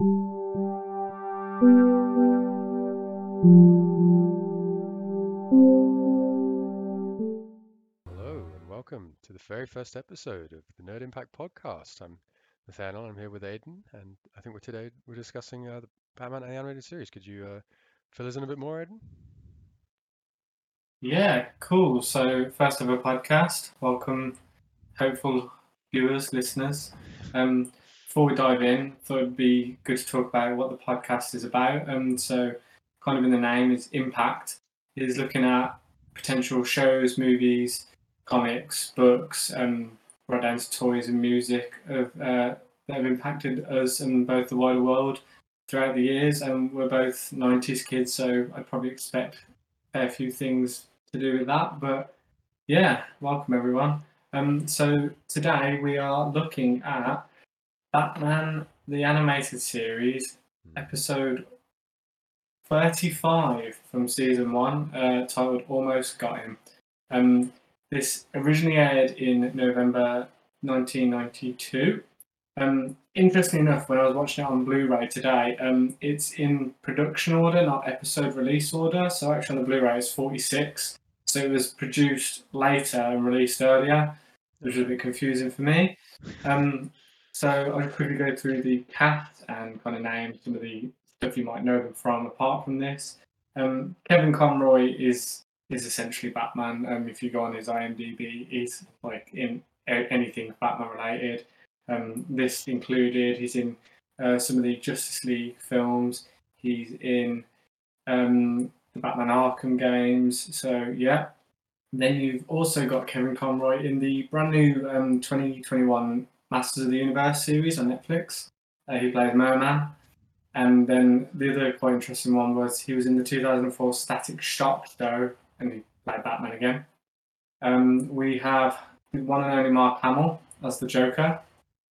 Hello and welcome to the very first episode of the Nerd Impact podcast. I'm Nathaniel. I'm here with Aiden, and I think we're today we're discussing uh, the Batman animated series. Could you uh, fill us in a bit more, Aiden? Yeah, cool. So, first ever podcast. Welcome, hopeful viewers, listeners. Um, before we dive in, thought it'd be good to talk about what the podcast is about. Um, so, kind of in the name is impact. Is looking at potential shows, movies, comics, books, um, right down to toys and music of, uh, that have impacted us and both the wider world throughout the years. And we're both 90s kids, so I probably expect a fair few things to do with that. But yeah, welcome everyone. Um, so today we are looking at Batman the Animated Series, episode 35 from season one, uh, titled Almost Got 'Im. Um, this originally aired in November 1992. Um, interesting enough, when I was watching it on Blu-ray today, um, it's in production order, not episode release order. So actually, on the Blu-ray, it's 46. So it was produced later and released earlier, which was a bit confusing for me. Um, so I'll quickly go through the cast and kind of name some of the stuff you might know them from. Apart from this, um, Kevin Conroy is is essentially Batman. Um, if you go on his IMDb, he's like in anything Batman related. Um, this included he's in uh, some of the Justice League films. He's in um, the Batman Arkham games. So yeah. Then you've also got Kevin Conroy in the brand new um, 2021 Masters of the Universe series on Netflix. Uh, he played Merman. And then the other quite interesting one was he was in the 2004 Static Shock show and he played Batman again. Um, we have one and only Mark Hamill as the Joker.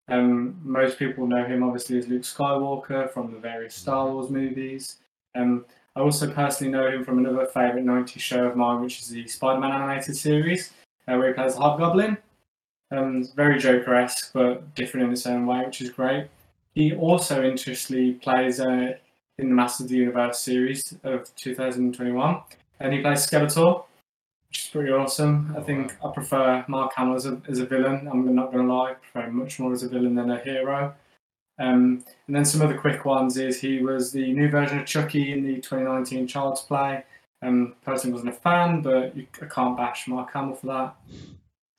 Um, most people know him obviously as Luke Skywalker from the various Star Wars movies. Um, I also personally know him from another favourite 90s show of mine, which is the Spider Man animated series, uh, where he plays the Hobgoblin. Um, very Joker esque, but different in its own way, which is great. He also interestingly plays uh, in the Masters of the Universe series of 2021, and he plays Skeletor, which is pretty awesome. I Oh, think I prefer Mark Hamill as a, as a villain. I'm not going to lie, I prefer him much more as a villain than a hero. Um, and then some other quick ones is he was the new version of Chucky in the 2019 Child's Play. Um, personally wasn't a fan, but you, I can't bash Mark Hamill for that.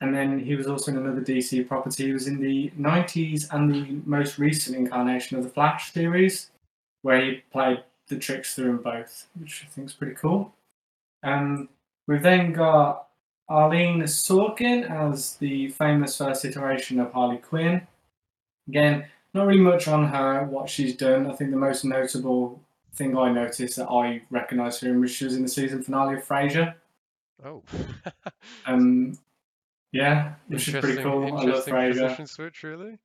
And then he was also in another DC property. He was in the 90s and the most recent incarnation of the Flash series, where he played the trickster in both, which I think is pretty cool. Um, we've then got Arlene Sorkin as the famous first iteration of Harley Quinn. Again, not really much on her, what she's done. I think the most notable thing I noticed that I recognised her in was she was in the season finale of Frasier. Oh, Um, yeah, which is pretty cool. I love position switch, really.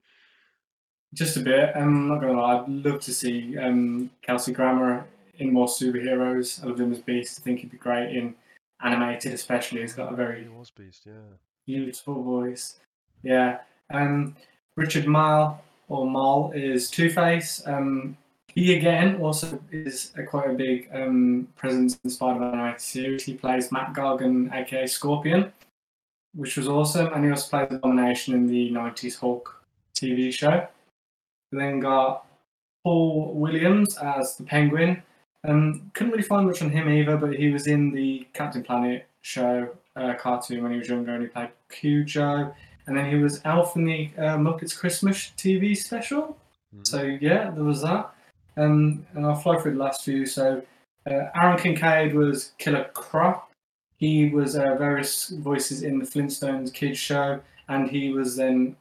Just a bit. Um, I'm not gonna lie. I'd love to see um, Kelsey Grammer in more superheroes. I love him as Beast. I think he'd be great in animated, especially. He's got a very He was beast, yeah. beautiful voice. Yeah. Um, Richard Mall or Mall is Two Face. Um, he again also is a quite a big um, presence in the Spider-Man animated series. He plays Mac Gargan, aka Scorpion, which was awesome, and he also played the Domination in the '90s Hulk TV show. We then got Paul Williams as the Penguin. Um, couldn't really find much on him either, but he was in the Captain Planet show uh, cartoon when he was younger, and he played Cujo. And then he was Elf in the uh, Muppets Christmas TV special. Mhm. So yeah, there was that. Um, and I'll fly through the last few. So uh, Aron Kincaid was Killer Croc. He was uh, various voices in the Flintstones kids show, and he was then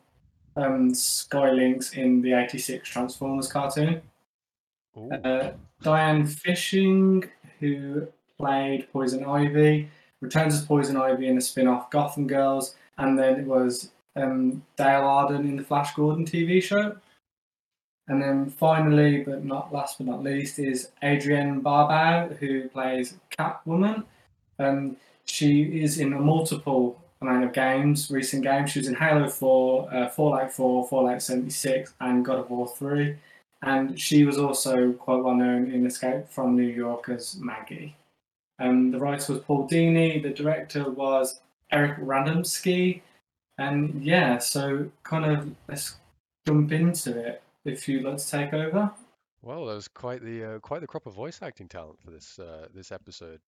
um, Sky Lynx in the '86 Transformers cartoon. Uh, Diane Pershing, who played Poison Ivy, returns as Poison Ivy in the spin-off Gotham Girls, and then it was um, Dale Arden in the Flash Gordon TV show. And then finally, but not last but not least, is Adrienne Barbeau, who plays Catwoman. Um, she is in a multiple amount of games, recent games. She was in Halo 4, uh, Fallout 4, Fallout 76, and God of War 3. and she was also quite well known in Escape from New York as Maggie. Um, the writer was Paul Dini, the director was Eric Radomski, and yeah, so kind of let's jump into it if you'd like to take over. Well, that was quite the uh, quite the crop of voice acting talent for this uh, this episode.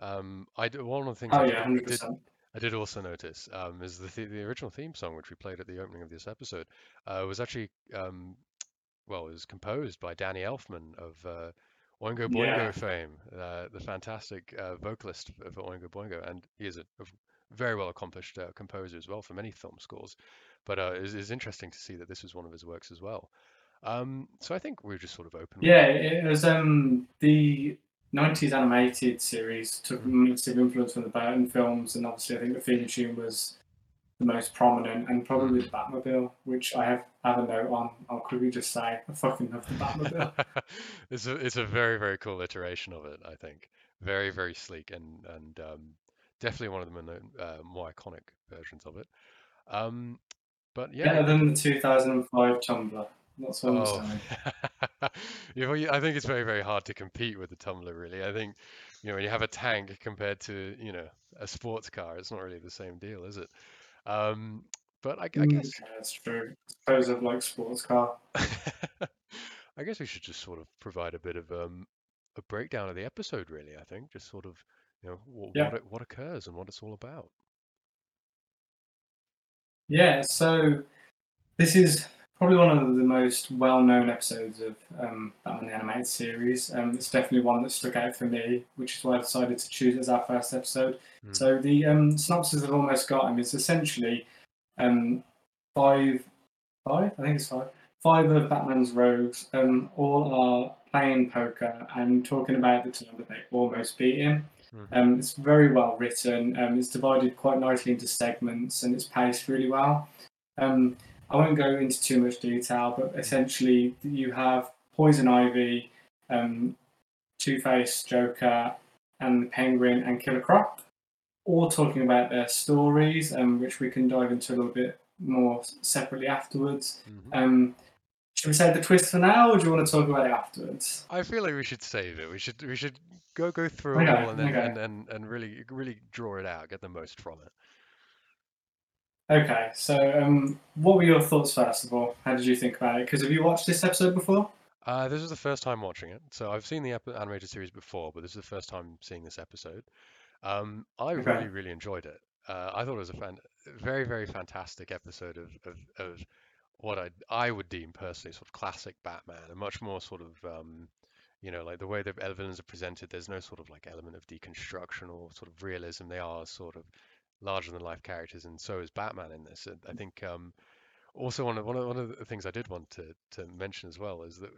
Um, I d- one of the things Oh I yeah, did, hundred did percent. I did also notice um, is the th the original theme song which we played at the opening of this episode uh, was actually um, well, it was composed by Danny Elfman of uh, Oingo Yeah, Boingo fame, uh, the fantastic uh, vocalist f- for Oingo Boingo, and he is a very well accomplished uh, composer as well for many film scores. But uh, it's, it's interesting to see that this was one of his works as well. Um, so I think we're just sort of open yeah. It was um the '90s animated series took massive influence from the Burton films, and obviously I think the theme tune was the most prominent, and probably the Batmobile, which I have have a note on. I'll quickly just say I fucking love the Batmobile. It's a it's a very very cool iteration of it, I think. Very very sleek and and um, definitely one of the more, uh, more iconic versions of it. Um, but yeah, Better than the 2005 Tumbler. That's what I'm Oh, saying. you I think it's very, very hard to compete with the Tumbler, really. I think, you know, when you have a tank compared to, you know, a sports car, it's not really the same deal, is it? Um, but I, I Mm, guess, Okay, that's true. I suppose of like sports car. I guess we should just sort of provide a bit of um, a breakdown of the episode, really. I think just sort of, you know, what Yeah. what, it, what occurs and what it's all about. Yeah, so this is probably one of the most well-known episodes of um, Batman the Animated Series. Um, it's definitely one that stuck out for me, which is why I decided to choose it as our first episode. Hmm. So the um, synopsis I've almost got him is essentially um, five, five, I think it's five, five of Batman's rogues um, all are playing poker and talking about the time that they almost beat him. Um, it's very well written. Um, it's divided quite nicely into segments and it's paced really well. Um, I won't go into too much detail, but essentially you have Poison Ivy, um, Two Face, Joker, and the Penguin and Killer Croc, all talking about their stories, um, which we can dive into a little bit more separately afterwards. Mhm. Um, should we save the twist for now, or do you want to talk about it afterwards? I feel like we should save it. We should we should go go through it all and then okay. and, and, and really really draw it out, get the most from it. Okay, so um, what were your thoughts first of all? How did you think about it? Because have you watched this episode before? Uh, this is the first time watching it, so I've seen the ep- animated series before, but this is the first time seeing this episode. Um, I Okay. really, really enjoyed it. Uh, I thought it was a fan very, very fantastic episode of, of, of what I I would deem personally sort of classic Batman, a much more sort of um, you know, like the way the villains are presented. There's no sort of like element of deconstruction or sort of realism. They are sort of larger than life characters, and so is Batman in this. And I think um, also one of one of one of the things I did want to to mention as well is that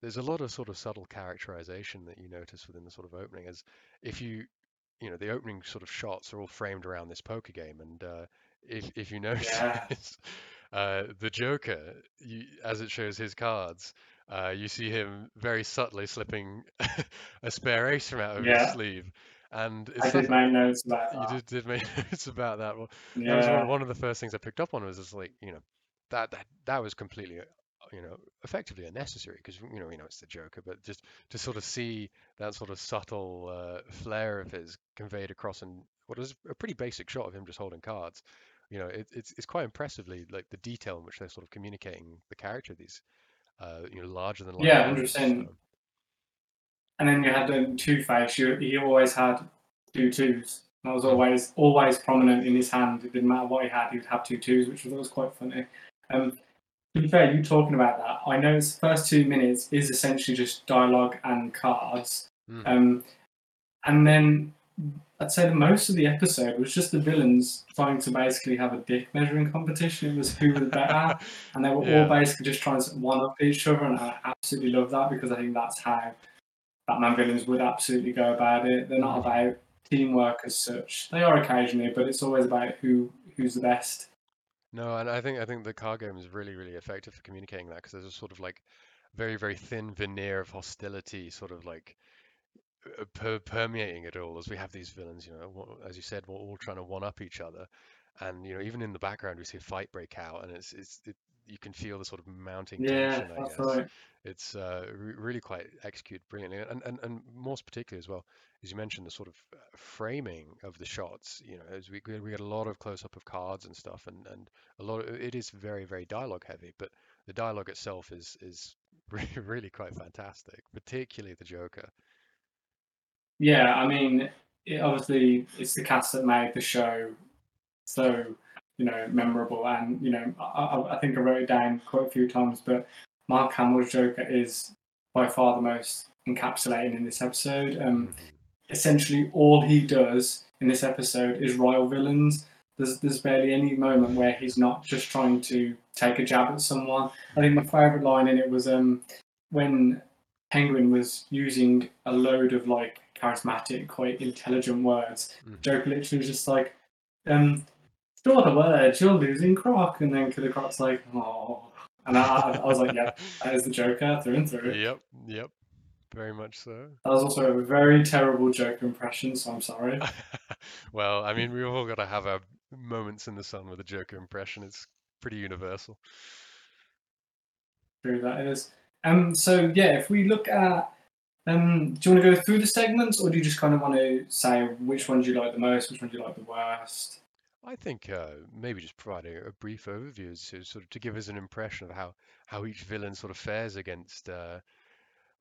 there's a lot of sort of subtle characterization that you notice within the sort of opening as if you you know the opening sort of shots are all framed around this poker game and uh, if if you notice Yeah. uh, the Joker you, as it shows his cards uh, you see him very subtly slipping a spare ace from out of his Yeah. sleeve and it's I did make notes about you that. did, did make notes about that well that was one, Yeah, one of the first things I picked up on was just like you know that that that was completely you know effectively unnecessary because you know you know it's the Joker but just to sort of see that sort of subtle uh, flair of his conveyed across in what is a pretty basic shot of him just holding cards you know it, it's it's quite impressively like the detail in which they're sort of communicating the character of these uh, you know larger than life yeah, percent. so, And then you had um, Two Face. You, he always had two twos. That was always always prominent in his hand. It didn't matter what he had, he would have two twos, which was always quite funny. Um, to be fair, you talking about that, I know the first two minutes is essentially just dialogue and cards. mhm. Um, and then I'd say that most of the episode was just the villains trying to basically have a dick measuring competition. It was who was better, and they were Yeah. all basically just trying to one up each other. And I absolutely love that because I think that's how Batman villains would absolutely go about it. They're not about teamwork as such. They are occasionally, but it's always about who who's the best. No, and I think I think the card game is really, really effective for communicating that because there's a sort of like very, very thin veneer of hostility, sort of like uh, per permeating it all as we have these villains, you know, as you said, we're all trying to one up each other, and you know, even in the background we see a fight break out, and it's it's it, you can feel the sort of mounting Yeah, tension, I guess. right. It's uh, re- really quite executed brilliantly, and, and and most particularly as well, as you mentioned, the sort of uh, framing of the shots. You know, as we we we get a lot of close up of cards and stuff, and and a lot of it is very very dialogue heavy, but the dialogue itself is is really really quite fantastic, particularly the Joker. Yeah, I mean, it, obviously, it's the cast that made the show so you know memorable, and you know, I, I, I think I wrote it down quite a few times, but Mark Hamill's Joker is by far the most encapsulating in this episode. Um, Mhm. essentially, all he does in this episode is rile villains. There's, there's barely any moment where he's not just trying to take a jab at someone. I think my favourite line in it was um, when Penguin was using a load of like charismatic, quite intelligent words. Mhm. Joker literally was just like, um, words, you're losing Croc. And then Killer Croc's like, oh. And I, I, I was like, yeah, that is the Joker through and through. Yep, yep, very much so. That was also a very terrible Joker impression, so I'm sorry. Well, I mean, we've all got to have our moments in the sun with a Joker impression. It's pretty universal. True, that is. Um, so yeah, if we look at, um, do you want to go through the segments, or do you just kind of want to say which ones you like the most, which ones you like the worst? I think uh, maybe just providing a brief overview as to sort of to give us an impression of how how each villain sort of fares against uh,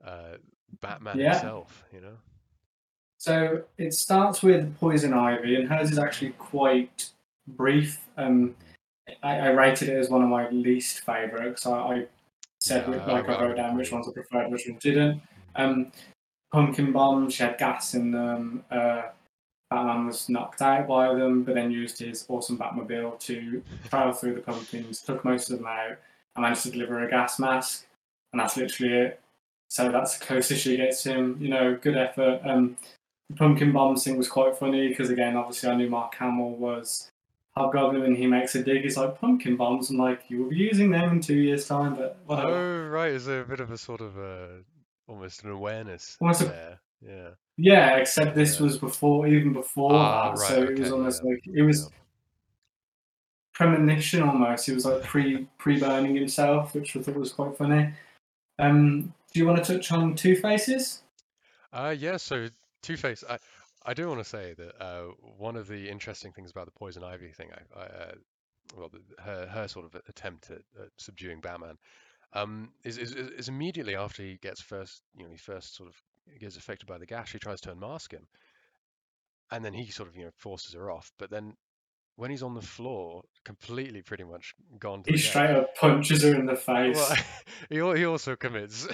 uh, Batman Yeah. himself. You know. So it starts with Poison Ivy, and hers is actually quite brief. Um, I, I rated it as one of my least favourites. I, I said Yeah, like I wrote down which ones I preferred, which ones didn't. Um, pumpkin bombs, she had gas in them. Uh, Batman was knocked out by them, but then used his awesome Batmobile to travel through the pumpkins, took most of them out, and managed to deliver a gas mask. And that's literally it. So that's the closest she gets him. You know, good effort. Um, the pumpkin bombs thing was quite funny because again, obviously, I knew Mark Hamill was Hobgoblin, and he makes a dig. He's like pumpkin bombs, and like you will be using them in two years' time, but whatever. Oh, right. Is there a bit of a sort of uh, almost an awareness Almost a- there? Yeah. Yeah, except this Yeah. was before, even before Ah, that. right, so it was almost yeah, like it was yeah. premonition almost. He was like pre pre burning himself, which I thought was quite funny. Um, do you want to touch on Two Faces? Uh, yeah, so Two Face, I, I do want to say that uh, one of the interesting things about the Poison Ivy thing, I, I, uh, well, the, her her sort of attempt at, at subduing Batman, um, is is is immediately after he gets first, you know, he first sort of gets affected by the gas, she tries to unmask him, and then he sort of, you know, forces her off. But then when he's on the floor, completely pretty much gone to He straight up punches her in the face. well, he he also commits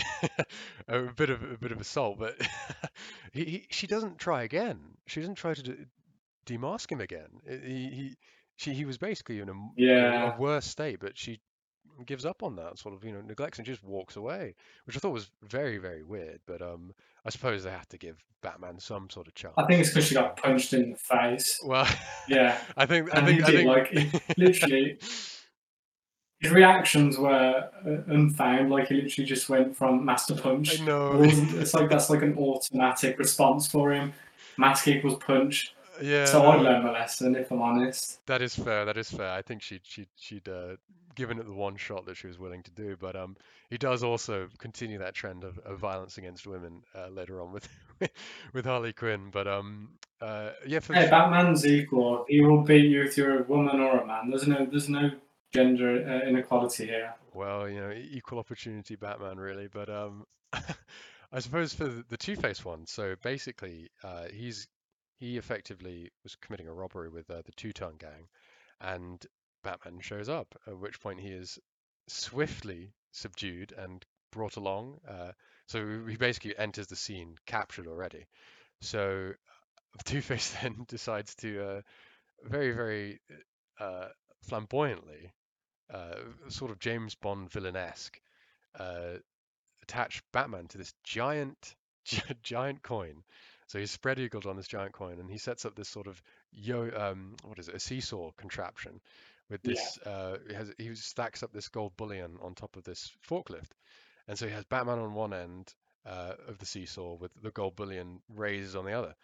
a bit of a bit of assault, but he, he she doesn't try again. She doesn't try to d- demask him again. He, he she he was basically in a, m- you know, Yeah. a worse state, but she gives up on that sort of you know neglects and just walks away, which I thought was very very weird. But um, I suppose they have to give Batman some sort of chance. I think it's because she got punched in the face. Well, Yeah, I think I think he I think like, he literally- his reactions were uh, unfound. Like he literally just went from master punch. I know. It's like that's like an automatic response for him. Mask equals punch. Yeah. So I no. learned my lesson, if I'm honest. That is fair. That is fair. I think she'd she'd she'd uh, given it the one shot that she was willing to do. But um, he does also continue that trend of, of violence against women uh, later on with with Harley Quinn. But um, uh, yeah, for Hey, Batman's equal. He will beat you if you're a woman or a man. There's no, there's no gender uh, inequality here. well, you know, equal opportunity Batman really. But um, I suppose for the, the Two-Face one. So basically, uh, he's he effectively was committing a robbery with uh, the Two-Tone Gang, and Batman shows up. At which point he is swiftly subdued and brought along. Uh, so he basically enters the scene captured already. So Two Face then decides to uh, very, very uh, flamboyantly, uh, sort of James Bond villainesque, uh, attach Batman to this giant, gi- giant coin. So he's spread eagled on this giant coin, and he sets up this sort of yo, um, what is it, a seesaw contraption with Yeah. this. Uh, he has he stacks up this gold bullion on top of this forklift, and so he has Batman on one end uh, of the seesaw with the gold bullion raised on the other.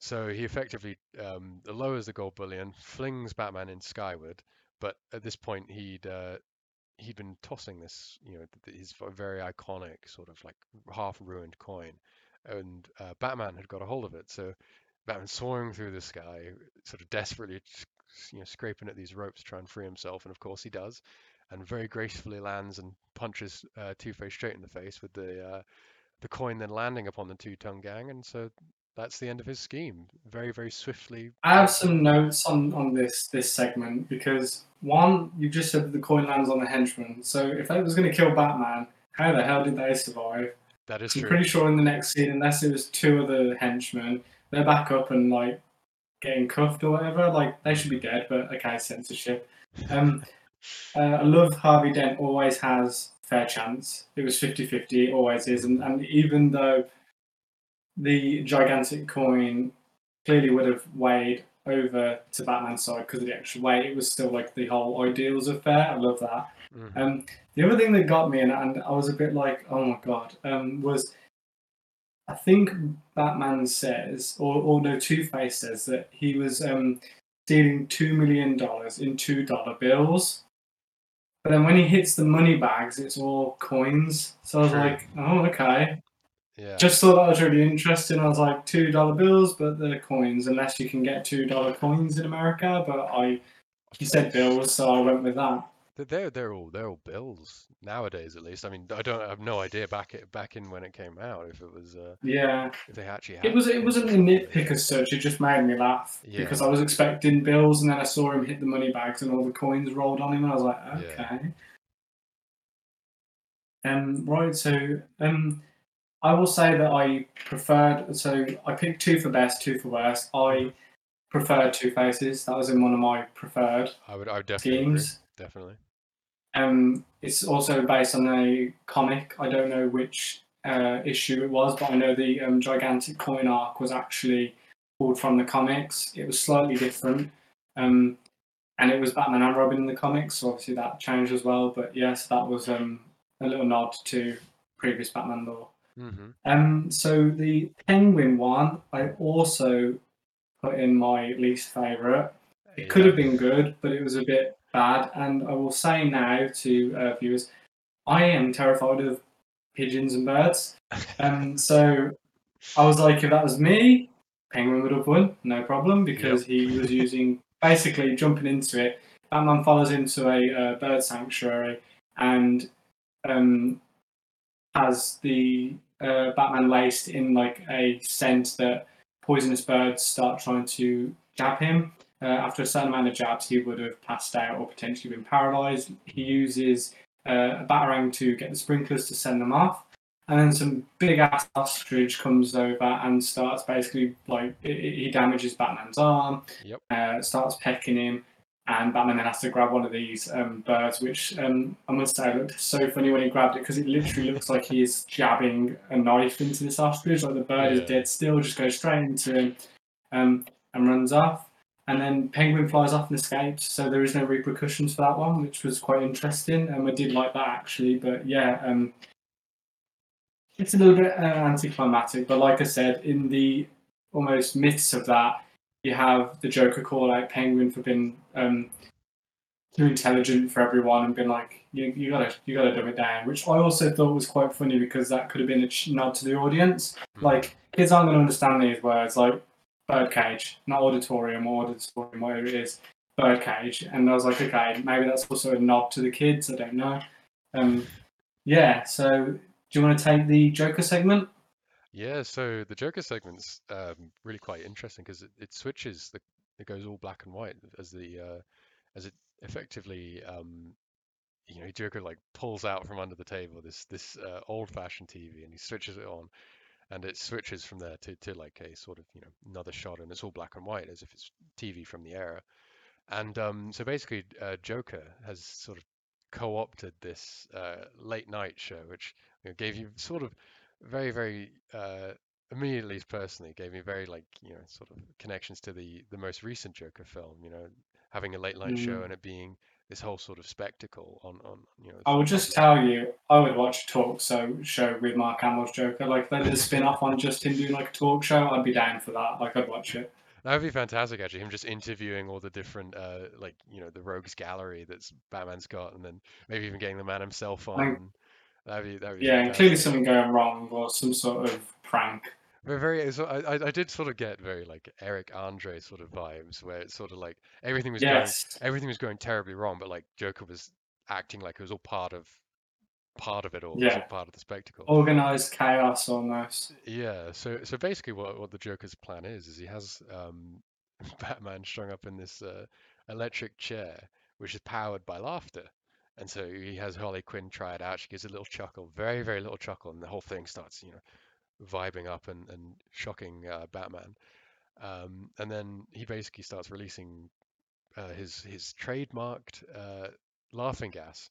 So he effectively um, lowers the gold bullion, flings Batman in skyward, but at this point he'd uh, he'd been tossing this, you know, his very iconic sort of like half ruined coin, and uh, Batman had got a hold of it. So Batman soaring through the sky, sort of desperately, you know, scraping at these ropes to try and free himself, and of course he does, and very gracefully lands and punches uh, Two-Face straight in the face with the uh, the coin then landing upon the Two-Tone Gang, and so that's the end of his scheme. Very, very swiftly. I have some notes on, on this this segment because one, you just said the coin lands on the henchman. So if that was going to kill Batman, how the hell did they survive? That is I'm true. pretty sure in the next scene, unless it was two other henchmen, they're back up and like getting cuffed or whatever. Like they should be dead, but okay, censorship. Um, uh, I love Harvey Dent always has fair chance. It was 50-50, it always is, and, and even though the gigantic coin clearly would have weighed over to Batman's side because of the extra weight, it was still like the whole ideals of fair. I love that. Mhm. Um, the other thing that got me, and, and I was a bit like, oh my god, um, was I think Batman says, or, or no, Two Face says that he was um, stealing two million dollars in two dollar bills. But then when he hits the money bags, it's all coins. So I was True. like, oh, okay. Yeah. Just thought that was really interesting. I was like, two dollar bills, but they're coins, unless you can get two dollar coins in America. But I, he said bills, so I went with that. They're they're all they're all bills nowadays, at least. I mean, I don't I have no idea back it back in when it came out if it was uh, Yeah. if they actually It was it wasn't a nitpick as such. It just made me laugh Yeah. because I was expecting bills, and then I saw him hit the money bags, and all the coins rolled on him, and I was like, Yeah. okay. Um, right. So, um, I will say that I preferred. So I picked two for best, two for worst. I preferred Two Faces. That was in one of my preferred I would I would definitely agree. Definitely. Um, it's also based on a comic. I don't know which uh, issue it was, but I know the um, gigantic coin arc was actually pulled from the comics. It was slightly different, um, and it was Batman and Robin in the comics. So obviously that changed as well. But yes, that was um, a little nod to previous Batman lore. Mm-hmm. Um, so the Penguin one, I also put in my least favourite. It could have been good, but it was a bit bad. And I will say now to uh, viewers, I am terrified of pigeons and birds. Um, so I was like, if that was me, Penguin would have won, no problem, because he was using basically jumping into it. Batman follows into a uh, bird sanctuary and um, has the uh, Batman laced in like a scent that poisonous birds start trying to jab him. Uh, after a certain amount of jabs, he would have passed out or potentially been paralyzed. He uses uh, a batarang to get the sprinklers to send them off. And then some big ass ostrich comes over and starts basically like he damages Batman's arm, Yep. uh, starts pecking him, and Batman then has to grab one of these um, birds, which um, I must say looked so funny when he grabbed it because it literally looks like he is jabbing a knife into this ostrich. Like the bird Yeah. is dead still, just goes straight into him um, and runs off. And then Penguin flies off and escapes, so there is no repercussions for that one, which was quite interesting. And I did like that actually, but yeah, um, it's a little bit uh, anticlimactic. But like I said, in the almost myths of that, you have the Joker call out Penguin for being um, too intelligent for everyone and been like, you, you gotta you gotta dumb it down. Which I also thought was quite funny because that could have been a nod to the audience. Mhm. Like kids aren't going to understand these words, like birdcage, not auditorium or auditorium, whatever it is, birdcage. And I was like, okay, maybe that's also a nod to the kids. I don't know. Um, yeah. So do you want to take the Joker segment? Yeah, so the Joker segment's um, really quite interesting because it, it switches the it goes all black and white as the uh, as it effectively um, you know Joker like pulls out from under the table this this uh, old-fashioned TV and he switches it on and it switches from there to, to like a sort of you know another shot and it's all black and white as if it's TV from the era. And um, so basically uh, Joker has sort of co-opted this uh, late night show which you know, gave you sort of very very uh, immediately personally gave me very like you know sort of connections to the the most recent Joker film you know having a late night show Mm. and it being this whole sort of spectacle on on you know I will on just tell you, I would watch a talk so show with Mark Hamill's Joker. Like they a spin off on just him doing like a talk show, I'd be down for that. Like I'd watch it. That would be fantastic, actually. Him just interviewing all the different, uh, like you know, the rogues gallery that's Batman's got, and then maybe even getting the man himself on. Like- That'd be that'd be Yeah, and clearly something going wrong or some sort of prank. Very, very. So I, I did sort of get very like Eric Andre sort of vibes, where it's sort of like everything was going everything was going terribly wrong, but like Joker was acting like it was all part of part of it all. It was Yeah. all part of the spectacle. Organized chaos almost. Yeah, so so basically what what the Joker's plan is is he has um Batman strung up in this uh, electric chair which is powered by laughter. And so he has Harley Quinn try it out. She gives a little chuckle, very very little chuckle, and the whole thing starts, you know, vibing up and and shocking uh, Batman. Um, and then he basically starts releasing uh, his his trademarked uh, laughing gas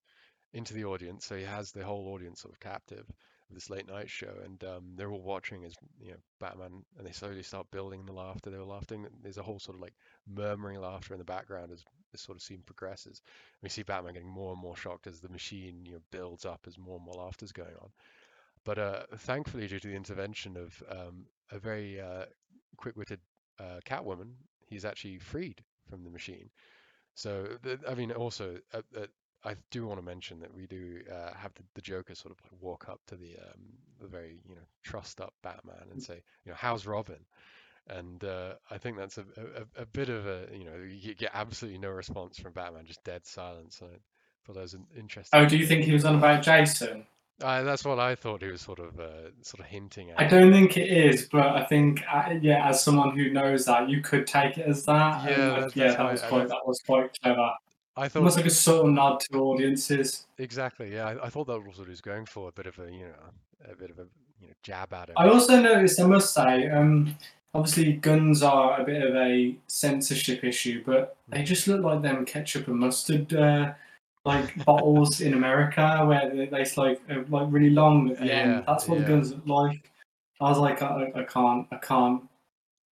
into the audience. So he has the whole audience sort of captive of this late night show, and um, they're all watching as you know Batman, and they slowly start building the laughter. They were laughing. There's a whole sort of like murmuring laughter in the background as this sort of scene progresses. We see Batman getting more and more shocked as the machine you know builds up as more and more laughter's going on. But uh, thankfully, due to the intervention of um, a very uh, quick-witted uh, Catwoman, he's actually freed from the machine. So, th- I mean, also, uh, uh, I do want to mention that we do uh, have the, the Joker sort of like walk up to the um, the very, you know, trussed up Batman and say, you know, how's Robin? And uh, I think that's a, a, a bit of a, you know, you get absolutely no response from Batman, just dead silence. I thought that was an interesting. Oh, do you think he was on about Jason? Uh, that's what I thought he was sort of uh, sort of hinting at. I don't think it is, but I think, uh, yeah, as someone who knows that, you could take it as that. Yeah, like, that's- yeah, that I- was I- quite that was quite clever. I thought Almost like a subtle nod to audiences. exactly, yeah. I, I thought that was what he was going for, a bit of a, you know, a bit of a, you know, jab at him. I also noticed, I must say, um, obviously guns are a bit of a censorship issue, but they just look like them ketchup and mustard uh, like bottles in America where they, they like are, like really long Yeah. That's what yeah. the guns look like. I was like, I, I can't, I can't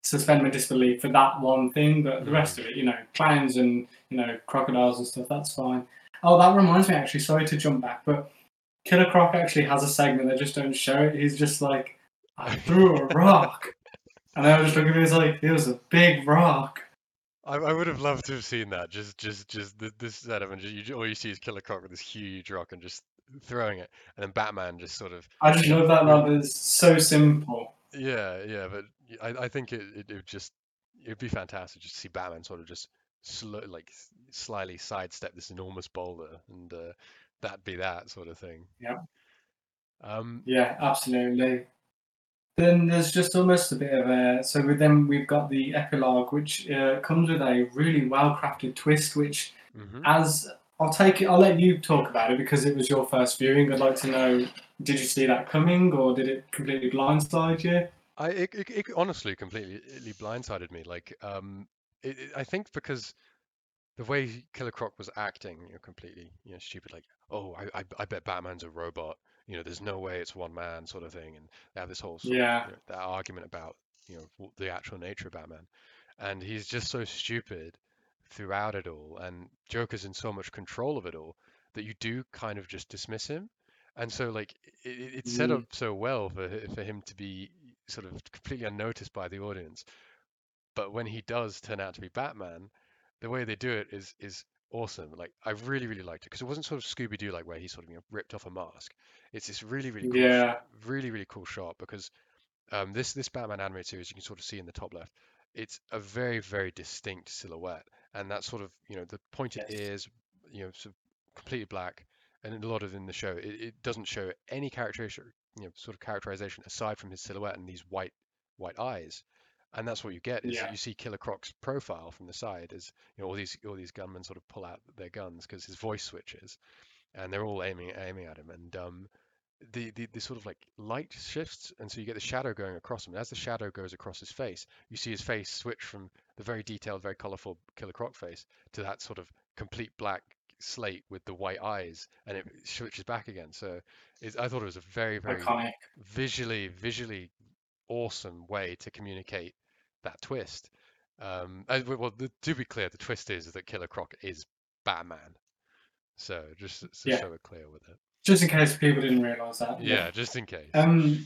suspend my disbelief for that one thing, but the rest of it, you know, clowns and you know crocodiles and stuff, that's fine. Oh, that reminds me actually. Sorry to jump back, but Killer Croc actually has a segment they just don't show it. He's just like, I threw a rock, and I was just looking at it like it was a big rock. I, I would have loved to have seen that. Just, just, just th- this setup, and just, you, all you see is Killer Croc with this huge rock and just throwing it, and then Batman just sort of, I just love that. love is so simple. yeah, yeah. But I, I think it, it, it would just, it'd be fantastic just to see Batman sort of just slow, like slyly sidestep this enormous boulder, and uh, that be that sort of thing. Yeah. Um, Yeah, absolutely. Then there's just almost a bit of a so with them we've got the epilogue, which uh, comes with a really well crafted twist. Which, mhm. as I'll take it, I'll let you talk about it because it was your first viewing. I'd like to know, did you see that coming, or did it completely blindside you? I it, it, it honestly completely blindsided me. Like, um, it, I think because the way Killer Croc was acting, you know, completely, you know, stupid. Like, oh, I, I, I bet Batman's a robot. You know, there's no way it's one man, sort of thing. And they have this whole sort of, Yeah. you know, that argument about, you know, the actual nature of Batman, and he's just so stupid throughout it all. And Joker's in so much control of it all that you do kind of just dismiss him. And so, like, it- it's set Mm. up so well for for him to be sort of completely unnoticed by the audience. But when he does turn out to be Batman, the way they do it is is awesome. Like I really really liked it because it wasn't sort of Scooby Doo like where he sort of you know ripped off a mask. It's this really really cool, Yeah. sh- really really cool shot because um, this this Batman animated series you can sort of see in the top left. It's a very very distinct silhouette, and that sort of you know the pointed Yes. ears, you know, sort of completely black, and a lot of in the show it, it doesn't show any characterization, you know, sort of characterization aside from his silhouette and these white white eyes. And that's what you get is Yeah. you see Killer Croc's profile from the side as you know all these all these gunmen sort of pull out their guns because his voice switches, and they're all aiming aiming at him. And um, the, the the sort of like light shifts, and so you get the shadow going across him. And as the shadow goes across his face, you see his face switch from the very detailed, very colorful Killer Croc face to that sort of complete black slate with the white eyes, and it switches back again. So it's, I thought it was a very very Iconic. visually visually awesome way to communicate that twist. Um, and well, the, to be clear, the twist is that Killer Croc is Batman. So just s- Yeah. so we're clear with it. Just in case people didn't realise that. Yeah, just in case. Um,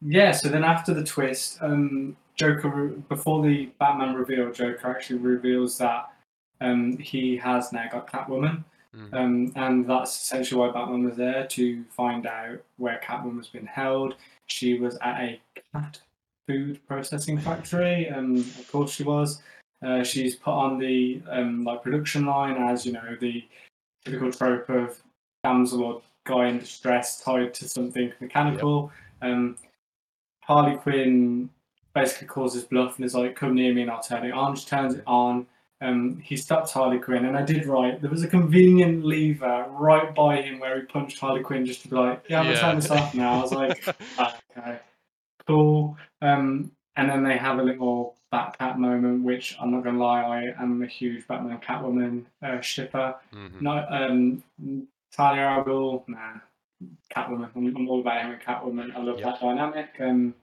yeah, so then after the twist, um, Joker before the Batman reveal, Joker actually reveals that um, he has now got Catwoman, Mhm. um, and that's essentially why Batman was there to find out where Catwoman has been held. She was at a cat food processing factory, and of course she was. Uh, she's put on the um, like production line as you know the typical trope of damsel or guy in distress tied to something mechanical. Um, Harley Quinn basically calls his bluff and is like, "Come near me and I'll turn it on." She turns it on. Um, he stops Harley Quinn, and I did right. There was a convenient lever right by him where he punched Harley Quinn just to be like, "Yeah, I'm gonna turn this off now." I was like, "Okay, cool." Um, and then they have a little Batcat moment, which I'm not gonna lie, I am a huge Batman Catwoman uh, shipper. Mhm. Not um, Talia al Ghul, nah, Catwoman. I'm, I'm all about him and Catwoman. I love Yep. that dynamic. Um,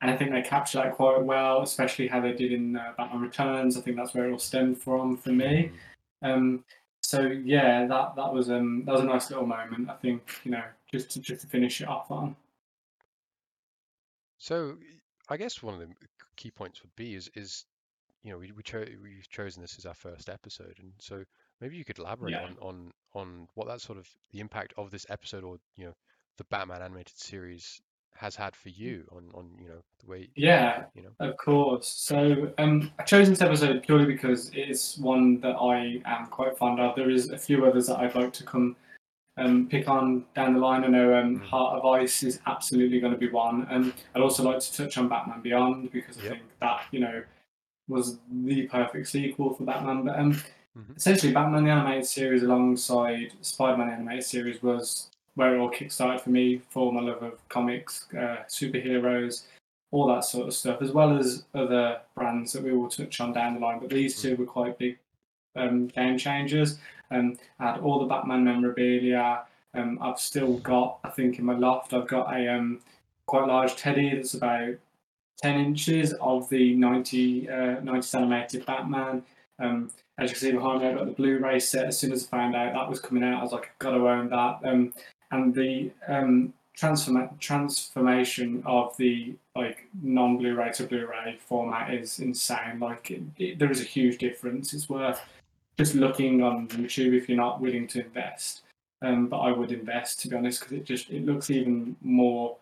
and I think they capture that quite well, especially how they did in uh, Batman Returns. I think that's where it all stemmed from for me. Mhm. Um, so yeah, that that was um that was a nice little moment. I think you know just to just to finish it off on. So I guess one of the key points would be is is you know we we cho- we've chosen this as our first episode, and so maybe you could elaborate Yeah. on on on what that sort of the impact of this episode or you know the Batman animated series has had for you on on you know the way Yeah, you know Of course. So um, I chose this episode purely because it is one that I am quite fond of. There is a few others that I'd like to come um, pick on down the line. I know um, Mhm. Heart of Ice is absolutely going to be one. And I'd also like to touch on Batman Beyond because I Yep. think that you know was the perfect sequel for Batman. But um, Mhm. essentially, Batman the animated series alongside Spider-Man the animated series was where it all kickstarted for me for my love of comics, uh, superheroes, all that sort of stuff, as well as other brands that we will touch on down the line. But these two were quite big um, game changers. Um, I had all the Batman memorabilia. Um, I've still got, I think, in my loft, I've got a um, quite large teddy that's about 10 inches of the 90, uh, 90s animated Batman. Um, as you can see behind me, I've got the Blu-ray set. As soon as I found out that was coming out, I was like, I've got to own that. Um, and the um, transform- transformation of the like non-Blu-ray to Blu-ray format is insane. Like, it, it, there is a huge difference. It's worth just looking on YouTube if you're not willing to invest. Um, but I would invest to be honest because it just it looks even more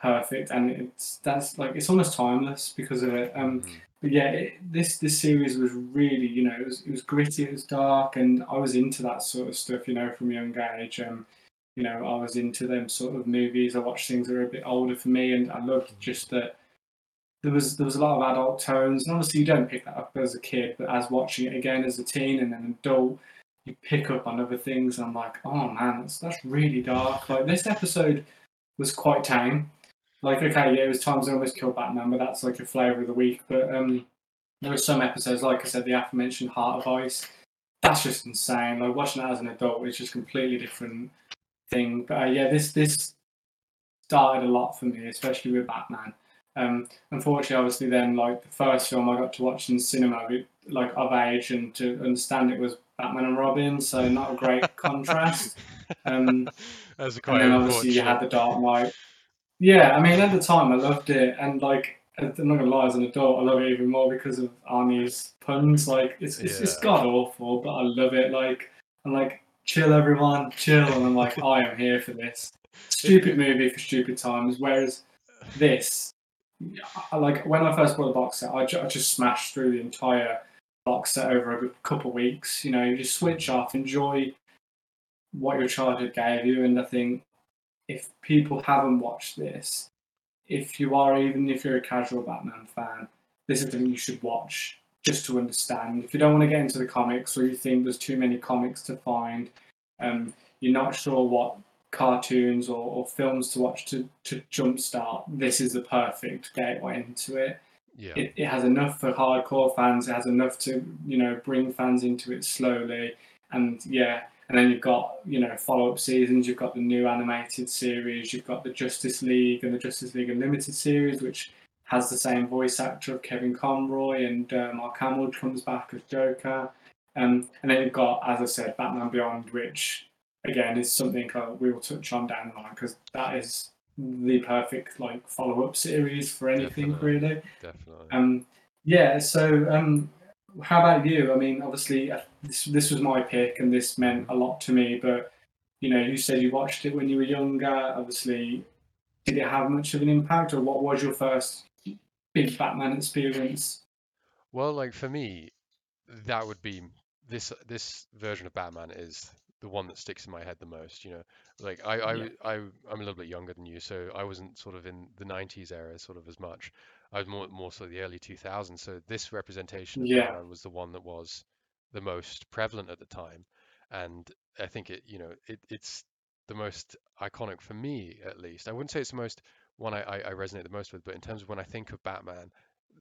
perfect and it's that's like it's almost timeless because of it. Um, Mhm. but yeah, it, this this series was really you know it was it was gritty, it was dark, and I was into that sort of stuff you know from a young age. Um, you know I was into them sort of movies. I watched things that were a bit older for me, and I loved just that there was there was a lot of adult tones. And obviously you don't pick that up as a kid, but as watching it again as a teen and an adult, you pick up on other things. And I'm like, oh man, that's that's really dark. Like this episode was quite tame. Like okay, yeah, it was times I almost killed Batman, but that's like a flavour of the week. But um, there were some episodes, like I said, the aforementioned Heart of Ice. That's just insane. Like watching that as an adult, it's just completely different thing. But uh, yeah, this this started a lot for me, especially with Batman. Um, unfortunately, obviously, then like the first film I got to watch in cinema, like of age, and to understand it was Batman and Robin, so not a great contrast. Um, That's and then obviously you had the. Dark Knight. Yeah, I mean at the time I loved it, and like I'm not gonna lie, as an adult I love it even more because of Arnie's puns. Like it's it's, it's god awful, but I love it. Like I'm like chill everyone, chill, and I'm like I am here for this stupid movie for stupid times. Whereas this, I, like when I first bought the box set, I, ju- I just smashed through the entire box set over a couple of weeks. You know, you just switch off, enjoy what your childhood gave you, and I think if people haven't watched this, if you are even if you're a casual Batman fan, this is something you should watch just to understand. If you don't want to get into the comics or you think there's too many comics to find, um, you're not sure what cartoons or, or films to watch to, to jumpstart, this is the perfect gateway into it. Yeah. It, it has enough for hardcore fans, it has enough to, you know, bring fans into it slowly. And yeah, and then you've got, you know, follow up seasons, you've got the new animated series, you've got the Justice League and the Justice League Unlimited series, which has the same voice actor of Kevin Conroy, and uh, Mark Hamill comes back as Joker. Um, and then you've got, as I said, Batman Beyond, which again is something uh, we will touch on down the line because that is the perfect like follow up series for anything Definitely. really. Definitely. Um, yeah. So, um, how about you? I mean, obviously, uh, this this was my pick, and this meant a lot to me. But you know, you said you watched it when you were younger. Obviously, did it have much of an impact, or what was your first big Batman experience? Well, like for me, that would be this this version of Batman is the one that sticks in my head the most, you know. Like I I Yeah. I I'm a little bit younger than you, so I wasn't sort of in the 90s era sort of as much. I was more more so the early 2000s. So this representation of Yeah. Batman was the one that was the most prevalent at the time. And I think it, you know, it it's the most iconic for me at least. I wouldn't say it's the most one I, I, I resonate the most with, but in terms of when I think of Batman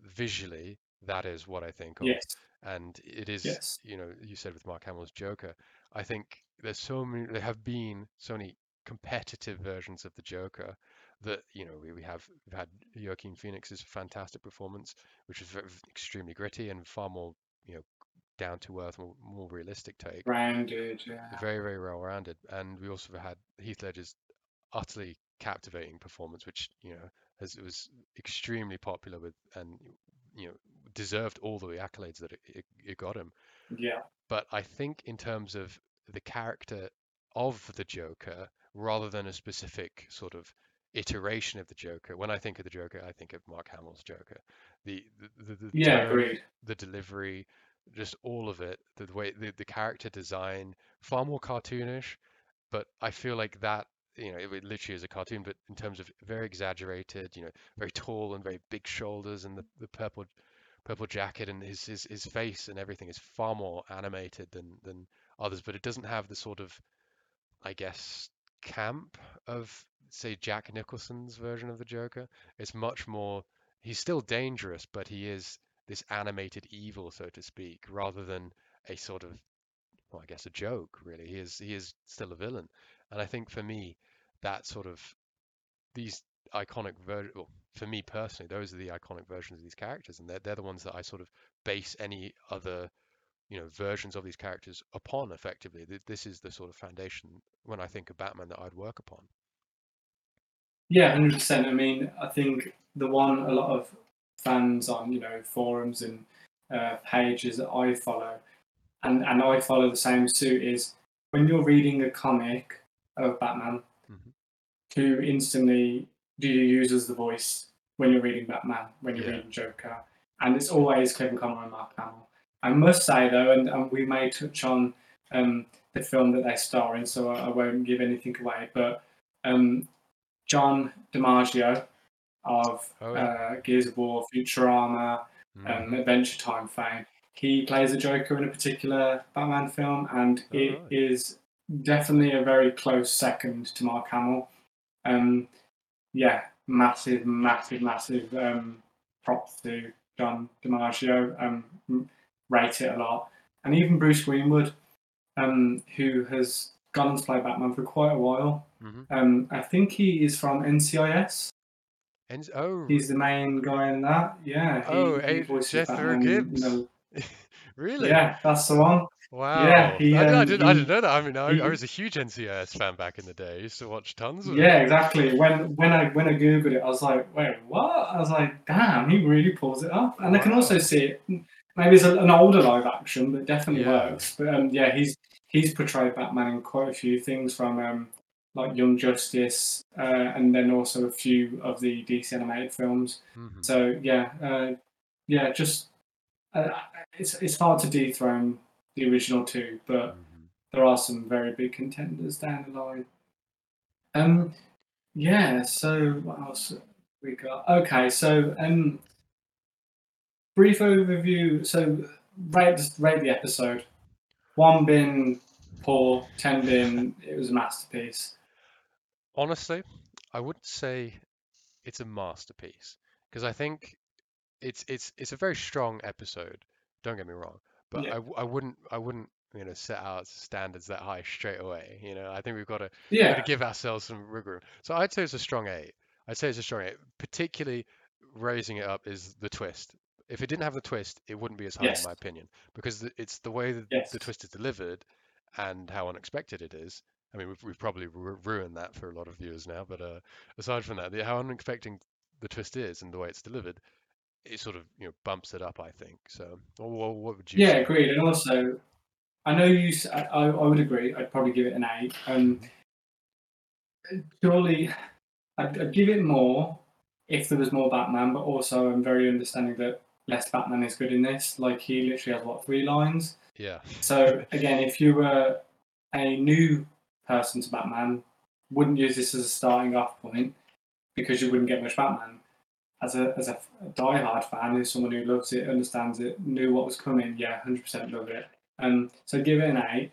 visually, that is what I think of. Yes. And it is, Yes. you know, you said with Mark Hamill's Joker, I think there's so many, there have been so many competitive versions of the Joker that, you know, we, we have we've had Joaquin Phoenix's fantastic performance, which ve- extremely gritty and far more, you know, down to earth, more, more realistic take. Rounded. Yeah. Very, very well rounded. And we also had Heath Ledger's utterly captivating performance, which, you know, has it was extremely popular with and you know deserved all the accolades that it, it, it got him. Yeah. But I think in terms of the character of the Joker, rather than a specific sort of iteration of the Joker, when I think of the Joker, I think of Mark Hamill's Joker. The the, the, the Yeah. tone, Agreed. the delivery, just all of it, the way the, the character design, far more cartoonish, but I feel like that, you know, it, it literally is a cartoon, but in terms of very exaggerated, you know, very tall and very big shoulders and the, the purple purple jacket and his, his his face and everything is far more animated than than others, but it doesn't have the sort of, I guess, camp of say Jack Nicholson's version of the Joker. It's much more, he's still dangerous, but he is this animated evil, so to speak, rather than a sort of well, I guess a joke, really. He is he is still a villain, and I think for me, that sort of these iconic ver well, for me personally, those are the iconic versions of these characters, and they're they're the ones that I sort of base any other you know versions of these characters upon. Effectively, this is the sort of foundation when I think of Batman that I'd work upon. Yeah, hundred percent. I mean, I think the one a lot of fans on you know forums and uh, pages that I follow, and and I follow the same suit is when you're reading a comic of Batman, Mhm. who instantly do you use as the voice when you're reading Batman, when you're Yeah. reading Joker, and it's always Kevin Conroy and Mark Hamill. I must say though, and, and we may touch on um, the film that they star in, so I, I won't give anything away, but. Um, John DiMaggio of Oh, yeah. uh, Gears of War, Futurama, um, Mhm. Adventure Time fame. He plays a Joker in a particular Batman film, and Oh, it right. is definitely a very close second to Mark Hamill. Um, yeah, massive, massive, massive um, props to John DiMaggio. Um, rate it a lot, and even Bruce Greenwood, um, who has gone on to play Batman for quite a while. Mhm. Um, I think he is from NCIS. S- oh, He's the main guy in that. Yeah. He, oh, he Jethro Batman, you know. Really? Yeah, that's the one. Wow. he, I, I um, didn't I didn't know that. I mean, I, he- I was a huge NCIS fan back in the day. I used to watch tons of it. Yeah, exactly. When when I when I googled it, I was like, wait, what? I was like, damn, he really pulls it off. And I can also see it. Maybe it's an older live action, but it definitely Yeah. works. But um, yeah, he's he's portrayed Batman in quite a few things from um, like Young Justice, uh, and then also a few of the DC animated films. Mhm. So yeah, uh, yeah, just uh, it's it's hard to dethrone the original two, but Mhm. there are some very big contenders down the line. Um, yeah. So what else we got? Okay, so um, brief overview. So rate rate the episode. One bin poor, ten bin it was a masterpiece. Honestly, I wouldn't say it's a masterpiece because I think it's it's it's a very strong episode. Don't get me wrong, but Yeah. I, I wouldn't I wouldn't you know set our standards that high straight away. You know, I think we've got to Yeah, to give ourselves some rigor. So I'd say it's a strong eight. I'd say it's a strong eight. Particularly raising it up is the twist. If it didn't have the twist, it wouldn't be as high Yes. in my opinion because it's the way that Yes. the twist is delivered and how unexpected it is I mean, we've, we've probably ru- ruined that for a lot of viewers now, but uh, aside from that, the, how unexpected the twist is and the way it's delivered, it sort of you know bumps it up, I think. So, or, what would you Yeah, say? agreed. And also, I know you. I, I I would agree. I'd probably give it an eight. Um, surely, I'd, I'd give it more if there was more Batman. But also, I'm very understanding that less Batman is good in this. Like he literally has what three lines. Yeah, So again, if you were a new person to Batman, wouldn't use this as a starting off point because you wouldn't get much Batman. As a as a diehard fan, who's someone who loves it, understands it, knew what was coming, yeah, hundred percent love it. Um, so give it an eight.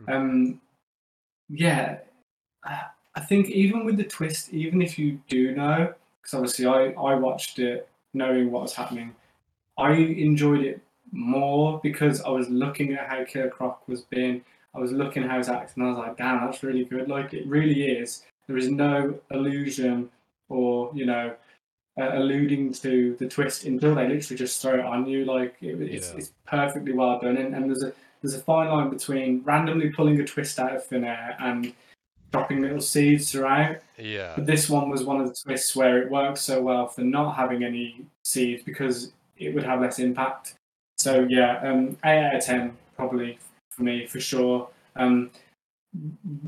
Mhm. Um, yeah, I I think even with the twist, even if you do know, because obviously I I watched it knowing what was happening, I enjoyed it more because I was looking at how Killer Croc was being, I was looking at how he's acting, and I was like, damn, that's really good. Like it really is. There is no illusion or you know, uh, alluding to the twist until they literally just throw it on you. Like it, it's, Yeah. it's perfectly well done, and, and there's a there's a fine line between randomly pulling a twist out of thin air and dropping little seeds throughout. yeah, But this one was one of the twists where it works so well for not having any seeds because it would have less impact. So yeah, um, eight out of ten probably for me for sure. Um,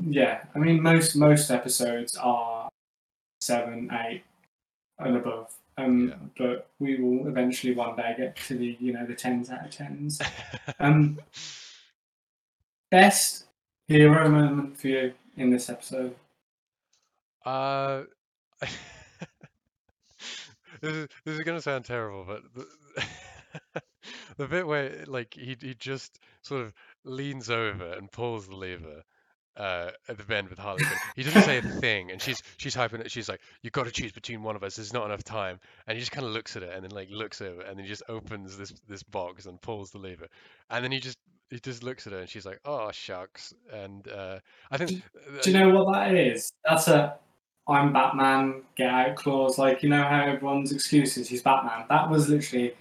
yeah, I mean most most episodes are seven, eight, and above. Um, Yeah. But we will eventually one day get to the you know the tens out of tens. Um, best hero moment for you in this episode? Uh, this is this is gonna sound terrible, but the, the bit where like he he just sort of leans over and pulls the lever uh, at the bend with Harley Quinn. He doesn't say a thing, and she's she's hyping it. She's like, "You got to choose between one of us. There's not enough time." And he just kind of looks at it, and then like looks over, and then he just opens this this box and pulls the lever, and then he just he just looks at her, and she's like, "Oh shucks." And uh, I think Do you know what that is? That's a I'm Batman, get out clause. Like, you know how everyone's excuses, he's Batman. That was literally,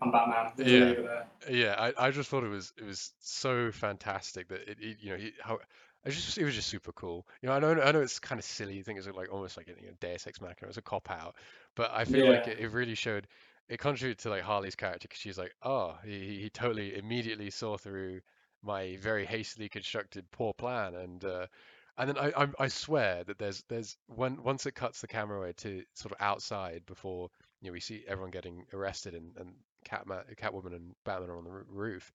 I'm Batman. Yeah. Yeah, I, I just thought it was it was so fantastic that it, it you know he, how it just it was just super cool. You know, I know I know it's kind of silly. You think it's like almost like a you know, Deus Ex Machina. It's a cop out, but I feel like it, it really showed it contributed to like Harley's character because she's like, oh, he he he totally immediately saw through my very hastily constructed poor plan, and uh, and then I, I I swear that there's there's when once it cuts the camera away to sort of outside before you know we see everyone getting arrested and and Catman, Catwoman and Batman are on the roo- roof.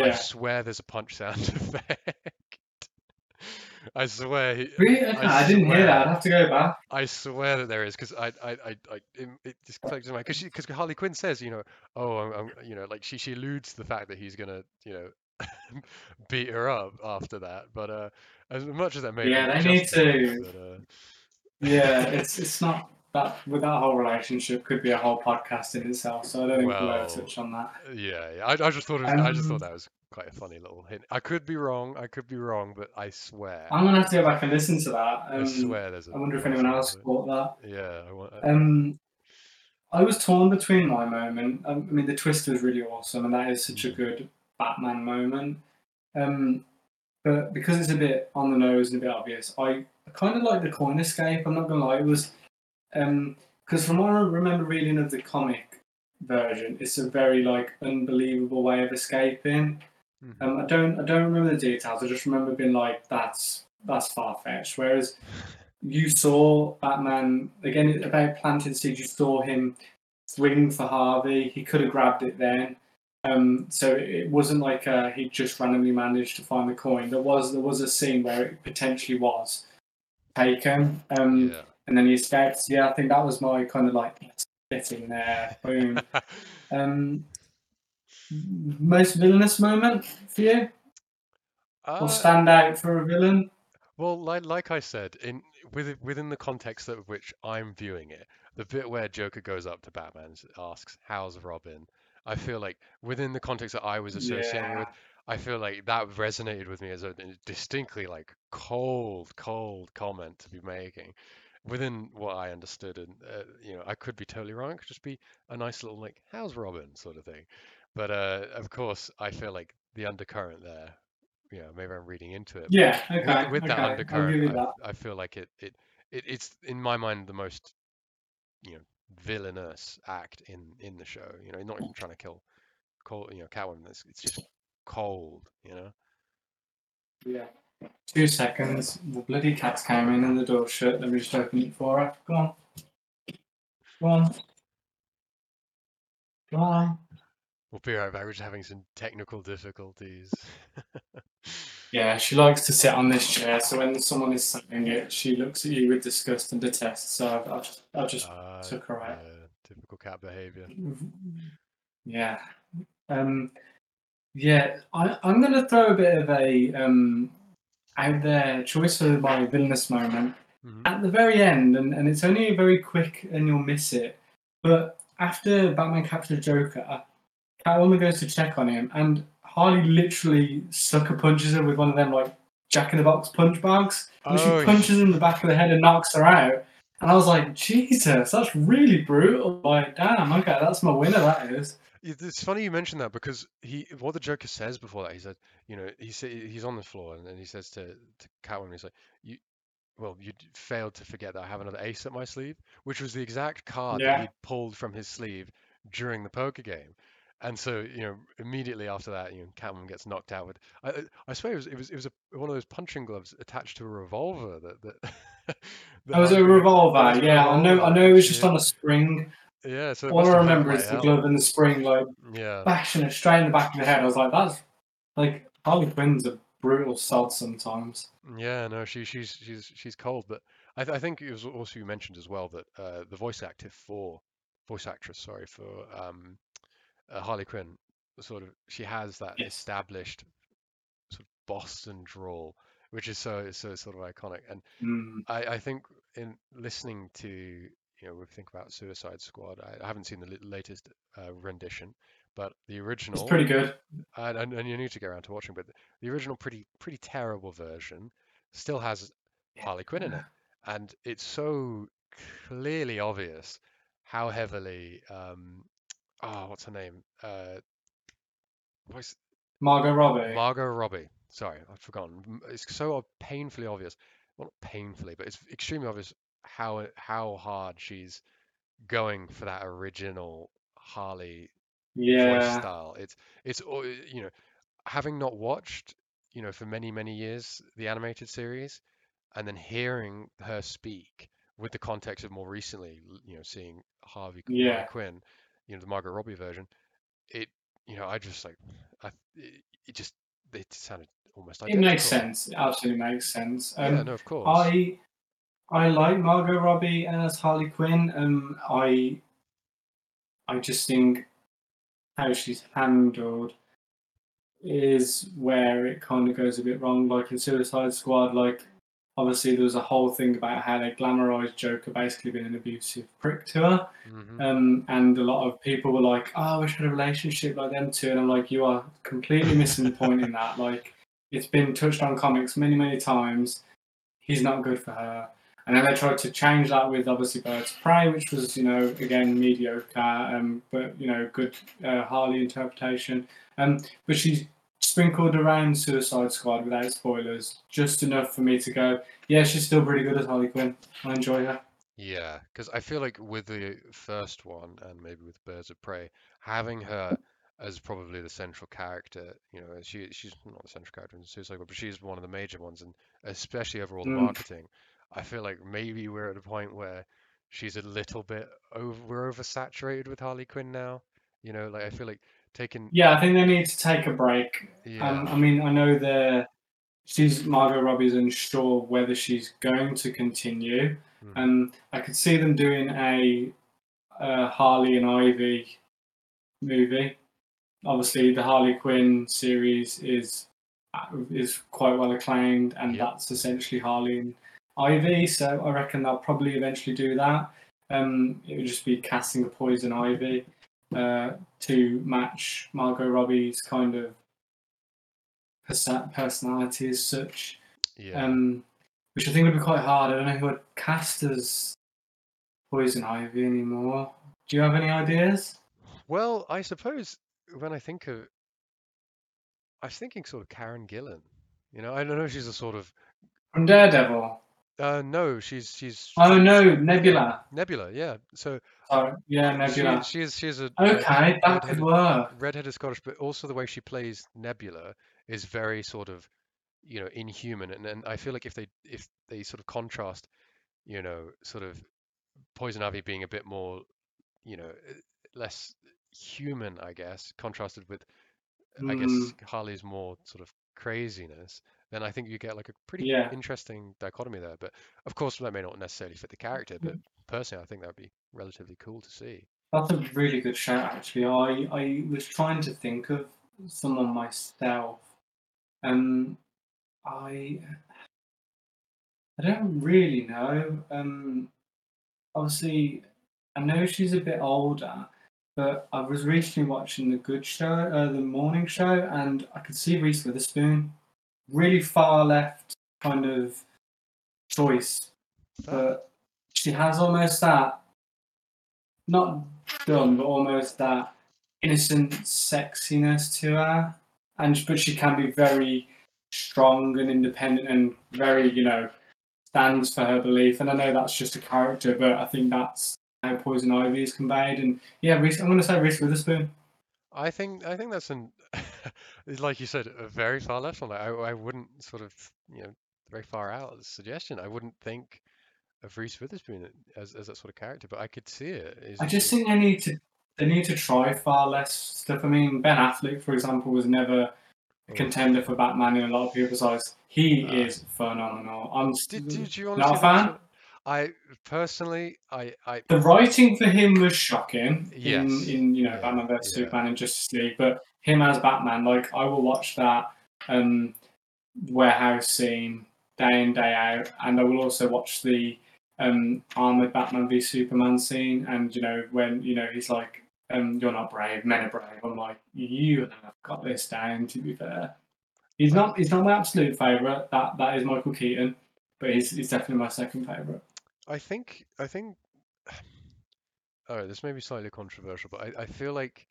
I swear there's a punch sound effect. I swear, Really? I I, didn't hear that. I'd have to go back. I swear that there is because I, I, I, I it, it just clicked in my because because Harley Quinn says, you know, oh, I'm, I'm, you know, like she she alludes to the fact that he's gonna, you know, beat her up after that. But uh, as much as that may Yeah, they need to- But, uh, Yeah, it's it's not that with that whole relationship could be a whole podcast in itself. So I don't think we'll Well, ever touch on that. yeah, yeah. I, I just thought it was, I just Um, thought that was quite a funny little hint. I could be wrong. I could be wrong, but I swear, I'm gonna have to go back and listen to that. I Um, swear there's a. I wonder if anyone else thought that. Yeah, I want. Um, I was torn between my moment. Um, I mean, the twist was really awesome, and that is such a Mm. good Batman moment. Um, but because it's a bit on the nose and a bit obvious, I, I kind of like the coin escape. I'm not gonna lie, it was because from what I remember reading of the comic version, it's a very like unbelievable way of escaping. Mhm. Um, I don't I don't remember the details. I just remember being like, that's that's far fetched. Whereas you saw Batman again about planting seeds. You saw him swing for Harvey. He could have grabbed it then. Um, so it wasn't like uh, he just randomly managed to find the coin. There was there was a scene where it potentially was taken, um, yeah. and then he escaped. Yeah, I think that was my kind of like in there, boom. um, most villainous moment for you, Uh, or stand out for a villain? Well, like like I said, in within within the context of which I'm viewing it, the bit where Joker goes up to Batman and asks, "How's Robin?" I feel like within the context that I was associating Yeah. with, I feel like that resonated with me as a distinctly like cold, cold comment to be making. Within what I understood, and uh, you know, I could be totally wrong. It could just be a nice little like, "How's Robin?" sort of thing. But uh, of course, I feel like the undercurrent there you know, maybe I'm reading into it. Yeah, okay, with with that okay, I'll undercurrent, I that. I feel like it it, it it's in my mind the most you know villainous act in in the show. You know, not even trying to kill, cold, you know, Catwoman. It's, it's just cold. You know. Yeah. Two seconds. The bloody cats came in and the door shut. Let me just open it for her. Go on. Go on. Go on. We'll be right back. We're just having some technical difficulties. Yeah, she likes to sit on this chair, so when someone is saying it, she looks at you with disgust and detest. So I've, I've just, I've just Uh, took her out. yeah, typical cat behavior. Yeah. Um, yeah, I, I'm going to throw a bit of a um, out there choice for my villainous moment hmm at the very end, and, and it's only very quick and you'll miss it. But after Batman captures Joker, Catwoman goes to check on him, and Harley literally sucker punches her with one of them like Jack in the Box punch bags. And Oh, she punches her in the back of the head and knocks her out. And I was like, Jesus, that's really brutal. Like, damn, okay, that's my winner. That is. It's funny you mentioned that because he, what the Joker says before that, he said, you know, he he's on the floor and then he says to to Catwoman, he's like, you, well, you failed to forget that I have another ace up my sleeve, which was the exact card that he'd pulled from his sleeve during the poker game. And so, you know, immediately after that, you know, Catwoman gets knocked out with. I, I swear it was it was it was a, one of those punching gloves attached to a revolver that that. that was a revolver. was a Yeah, I know. I know it was just Yeah. on a spring. Yeah, so All I remember is the hell. glove and the spring, like Yeah. bashing it straight in the back of the head. I was like, that's like Harley Quinn's a brutal sod sometimes. Yeah, no, she she's she's she's cold, but I th I think it was also you mentioned as well that uh, the voice actor for voice actress, sorry, for um, uh, Harley Quinn, sort of she has that Yes. established sort of Boston drawl, which is so so sort of iconic. And Mm. I I think in listening to you know we think about Suicide Squad, I, I haven't seen the latest uh, rendition, but the original It's pretty good. and, and, and you need to get around to watching, but the, the original pretty pretty terrible version still has Harley Quinn in it, and it's so clearly obvious how heavily um oh what's her name uh what's Margot Robbie. Margot Robbie sorry I've forgotten it's so painfully obvious well not painfully but it's extremely obvious how how hard she's going for that original Harley voice yeah. style. It's it's you know, having not watched, you know, for many many years the animated series, and then hearing her speak with the context of more recently, you know, seeing Harvey Yeah. Quinn, you know, the Margot Robbie version, it, you know, I just like, I, it, it just it sounded almost like It makes sense. It absolutely makes sense. Yeah, Um, no, of course. I I like Margot Robbie as Harley Quinn. Um, I I just think how she's handled is where it kind of goes a bit wrong. Like in Suicide Squad, like obviously there was a whole thing about how they glamorized Joker basically being an abusive prick to her. hmm Um, and a lot of people were like, "Oh, I wish I had a relationship like them too." And I'm like, "You are completely missing the point in that. Like, it's been touched on comics many, many times. He's not good for her." And then they tried to change that with obviously Birds of Prey, which was, you know, again mediocre, um, but you know, good uh, Harley interpretation. Um, but she's sprinkled around Suicide Squad without spoilers, just enough for me to go, "Yeah, she's still pretty good as Harley Quinn. I enjoy her." Yeah, because I feel like with the first one and maybe with Birds of Prey, having her as probably the central character, you know, she she's not the central character in Suicide Squad, but she's one of the major ones, and especially overall the Mm. marketing, I feel like maybe we're at a point where she's a little bit over, we're oversaturated with Harley Quinn now. You know, like I feel like taking, Yeah, I think they need to take a break. yeah, Um, I mean, I know the she's Margot Robbie's unsure whether she's going to continue. mhm, Um, I could see them doing a, uh Harley and Ivy movie. Obviously, the Harley Quinn series is is quite well acclaimed, and Yep. that's essentially Harley and Ivy. So I reckon they'll probably eventually do that. Um, it would just be casting a Poison Ivy uh, to match Margot Robbie's kind of personality as such yeah. um, which I think would be quite hard. I don't know who would cast as Poison Ivy anymore. Do you have any ideas? Well, I suppose when I think of, I was thinking sort of Karen Gillan, You know, I don't know. If she's a sort of From Daredevil. Uh, no, she's she's Oh no, Nebula. Nebula. Yeah. So Sorry, yeah, Nebula. she is she is a, a Okay, that could work. redheaded Scottish, but also the way she plays Nebula is very sort of you know inhuman, and and I feel like if they if they sort of contrast, you know, sort of Poison Ivy being a bit more, you know, uh, less human, I guess, contrasted with I guess Mm, Harley's more sort of craziness, then I think you get like a pretty yeah. interesting dichotomy there. But of course, that may not necessarily fit the character, but personally, I think that would be relatively cool to see. That's a really good shout, actually. I, I was trying to think of someone myself. Um, I I don't really know. Um, obviously, I know she's a bit older, but I was recently watching the Good Show, uh, the morning show, and I could see Reese Witherspoon, really far left kind of choice, but she has almost that, not done, but almost that innocent sexiness to her, and but she can be very strong and independent and very, you know, stands for her belief. And I know that's just a character, but I think that's how Poison Ivy is conveyed. And yeah, Reese, I'm going to say Reese Witherspoon. I think I think that's an it's like you said, a very far left one. Like, I I wouldn't sort of you know very far out as a suggestion. I wouldn't think of Reese Witherspoon as as that sort of character, but I could see it. Is I just think they need to they need to try far less stuff. I mean, Ben Affleck, for example, was never a oh, contender for Batman in a lot of people's eyes. He uh, is phenomenal. I'm did did you not a fan. I personally, I I The writing for him was shocking in yes, in you know yeah, Batman vs yeah. Superman and Justice League, but him as Batman, like I will watch that um, warehouse scene day in day out, and I will also watch the um, armored Batman v Superman scene, and you know when you know he's like, um, "You're not brave, men are brave." I'm like, "You have got this down." To be fair, he's not he's not my absolute favorite. That that is Michael Keaton, but he's he's definitely my second favorite. I think I think oh, this may be slightly controversial, but I, I feel like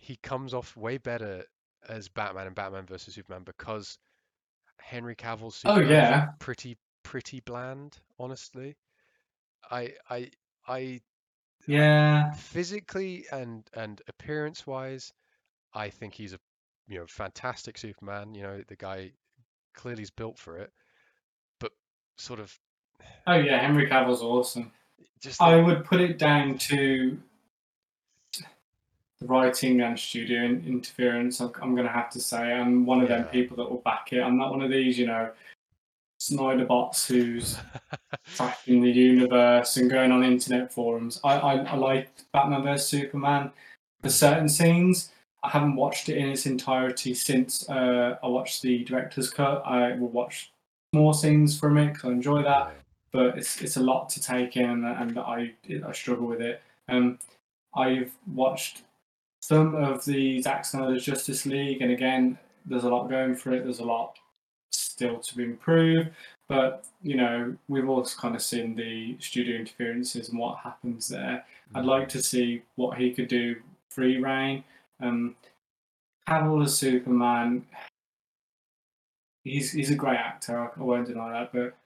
he comes off way better as Batman and Batman versus Superman because Henry Cavill's Oh Superman is yeah, pretty pretty bland, honestly. I I I yeah. physically and and appearance wise, I think he's a you know fantastic Superman. You know, the guy clearly is built for it, but sort of Oh yeah, Henry Cavill's awesome. just I like would put it down to the writing and studio interference. I'm, I'm going to have to say I'm one of them people that will back it. I'm not one of these, you know, Snyder bots who's tracking the universe and going on internet forums. I, I, I like Batman vs Superman for certain scenes. I haven't watched it in its entirety since uh, I watched the director's cut. I will watch more scenes from it because I enjoy that but it's it's a lot to take in, and, and I I struggle with it. Um, I've watched some of the Zack Snyder's Justice League, and again, there's a lot going for it. There's a lot still to improve, but you know, we've also kind of seen the studio interferences and what happens there. I'd like to see what he could do free reign. Um, Cavill as Superman, he's he's a great actor. I won't deny that, but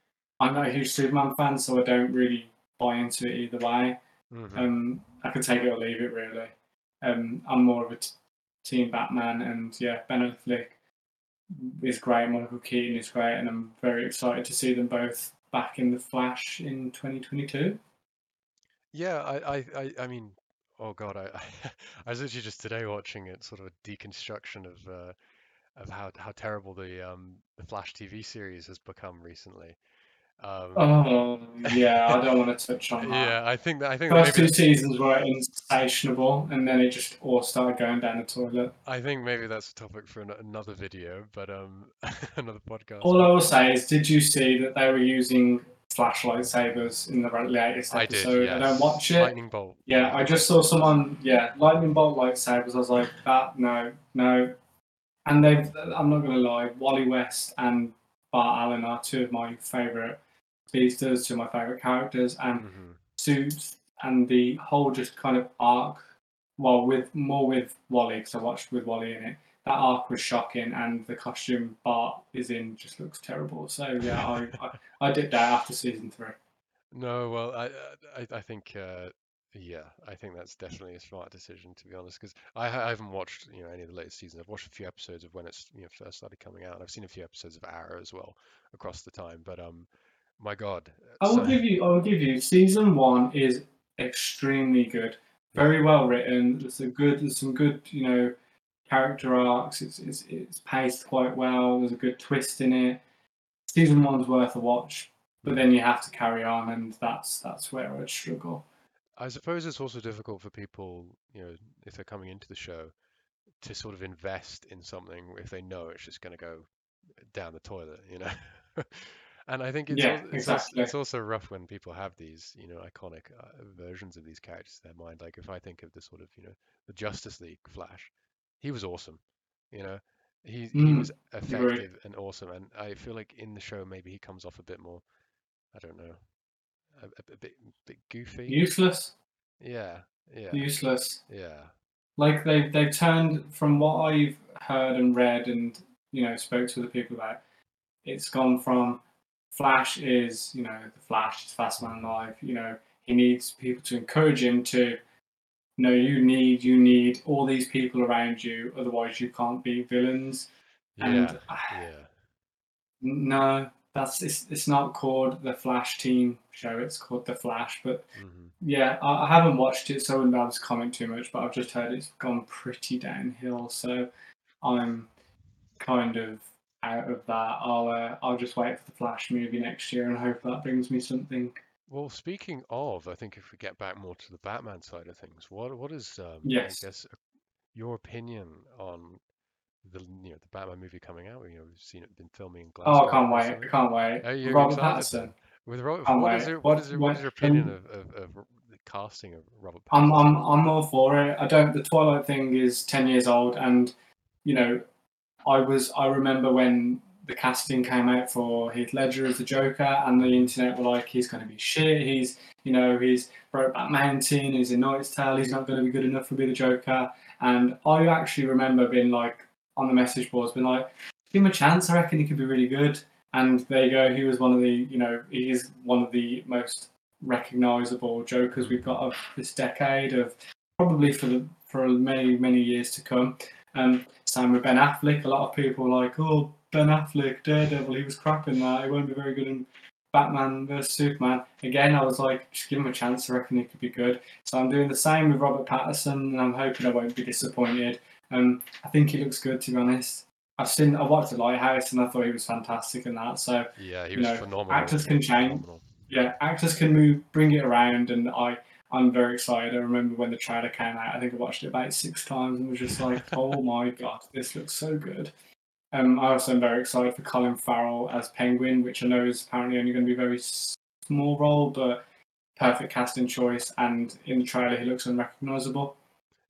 I'm not a huge Superman fan, so I don't really buy into it either way. Mhm. Um, I could take it or leave it really. Um, I'm more of a t- team Batman, and yeah, Ben Affleck is great. Michael Keaton is great, and I'm very excited to see them both back in the Flash in 2022. Yeah, I, I, I, mean, oh God, I, I was literally just today watching it, sort of a deconstruction of uh, of how how terrible the um the Flash TV series has become recently. Um, Oh yeah, I don't want to touch on that. yeah, I think that I think First two seasons were insatiable, and then it just all started going down the toilet. I think maybe that's a topic for an, another video, but um, another podcast. All I will say is, did you see that they were using flashlight sabers in the latest episode? I did, episode? I don't watch it. Lightning bolt. Yeah, I just saw someone. Yeah, lightning bolt lightsabers. I was like, that no, no. And they've. I'm not gonna lie. Wally West and Bart Allen are two of my favorite speedsters, two of my favorite characters, and hmm suits and the whole just kind of arc. Well, with more with Wally because I watched with Wally in it. that arc was shocking, and the costume Bart is in just looks terrible. So yeah, I, I, I dipped out after season three. No, well, I I, I think uh, yeah, I think that's definitely a smart decision to be honest, because I, I haven't watched you know any of the latest seasons. I've watched a few episodes of when it's you know first started coming out, and I've seen a few episodes of Arrow as well across the time. But um, my God, I will so give you. I will give you. Season one is extremely good, very well written. There's a good. There's some good, you know, character arcs. It's it's it's paced quite well. There's a good twist in it. Season one's worth a watch, but then you have to carry on, and that's that's where I'd struggle. I suppose it's also difficult for people, you know, if they're coming into the show, to sort of invest in something if they know it's just going to go down the toilet, you know. And I think it's Yeah, also, exactly. it's also rough when people have these, you know, iconic uh, versions of these characters in their mind. Like if I think of the sort of, you know, the Justice League Flash, he was awesome, you know. He he was Mm, effective and awesome, and I feel like in the show maybe he comes off a bit more, I don't know, a, a, a bit bit goofy. Useless. Yeah, yeah, Useless. yeah. Like they they've turned from what I've heard and read and you know spoke to the people about. It's gone from Flash is you know the Flash is fast man life. You know he needs people to encourage him to. No, you need you need all these people around you, otherwise you can't be villains. Yeah, And uh, yeah. no, that's it's, it's not called the Flash Team show. It's called the Flash. But hmm yeah, I, I haven't watched it, so I wouldn't be able to comment too much. But I've just heard it's gone pretty downhill. So I'm kind of out of that. I'll uh, I'll just wait for the Flash movie next year and hope that brings me something. Well, speaking of, I think if we get back more to the Batman side of things, what what is um, I Yes. guess your opinion on the you know the Batman movie coming out? You know, we've seen it been filming in Oh, I Glasgow can't wait. I can't wait. Are you Robert excited Pattinson. With Ro- Can't what is wait. your what is your what what is your opinion of, of, of the casting of Robert I'm I'm Pattinson? I'm all for it. I don't. The Twilight thing is ten years old, and you know, I was. I remember when the casting came out for Heath Ledger as the Joker, and the internet were like, "He's going to be shit. He's, you know, he's broke Brokeback Mountain. He's in Knight's Tale. He's not going to be good enough to be the Joker." And I actually remember being like on the message boards, been like, "Give him a chance. I reckon he could be really good." And there you go. He was one of the, you know, he is one of the most recognizable Jokers we've got of this decade, of probably for the for many many years to come. Um, same with Ben Affleck. A lot of people are like, oh, Ben Affleck, Daredevil, he was crap in that. He won't be very good in Batman vs Superman. Again, I was like, just give him a chance. I reckon he could be good. So I'm doing the same with Robert Pattinson, and I'm hoping I won't be disappointed. Um, I think he looks good, to be honest. I've seen, I watched The Lighthouse, and I thought he was fantastic in that. So Yeah, he was know, phenomenal actors can change. Phenomenal. Yeah, actors can move, bring it around, and I, I'm very excited. I remember when the trailer came out. I think I watched it about six times and was just like, "Oh my god, this looks so good." Um, I also am very excited for Colin Farrell as Penguin, which I know is apparently only going to be a very small role, but perfect casting choice. And in the trailer, he looks unrecognizable.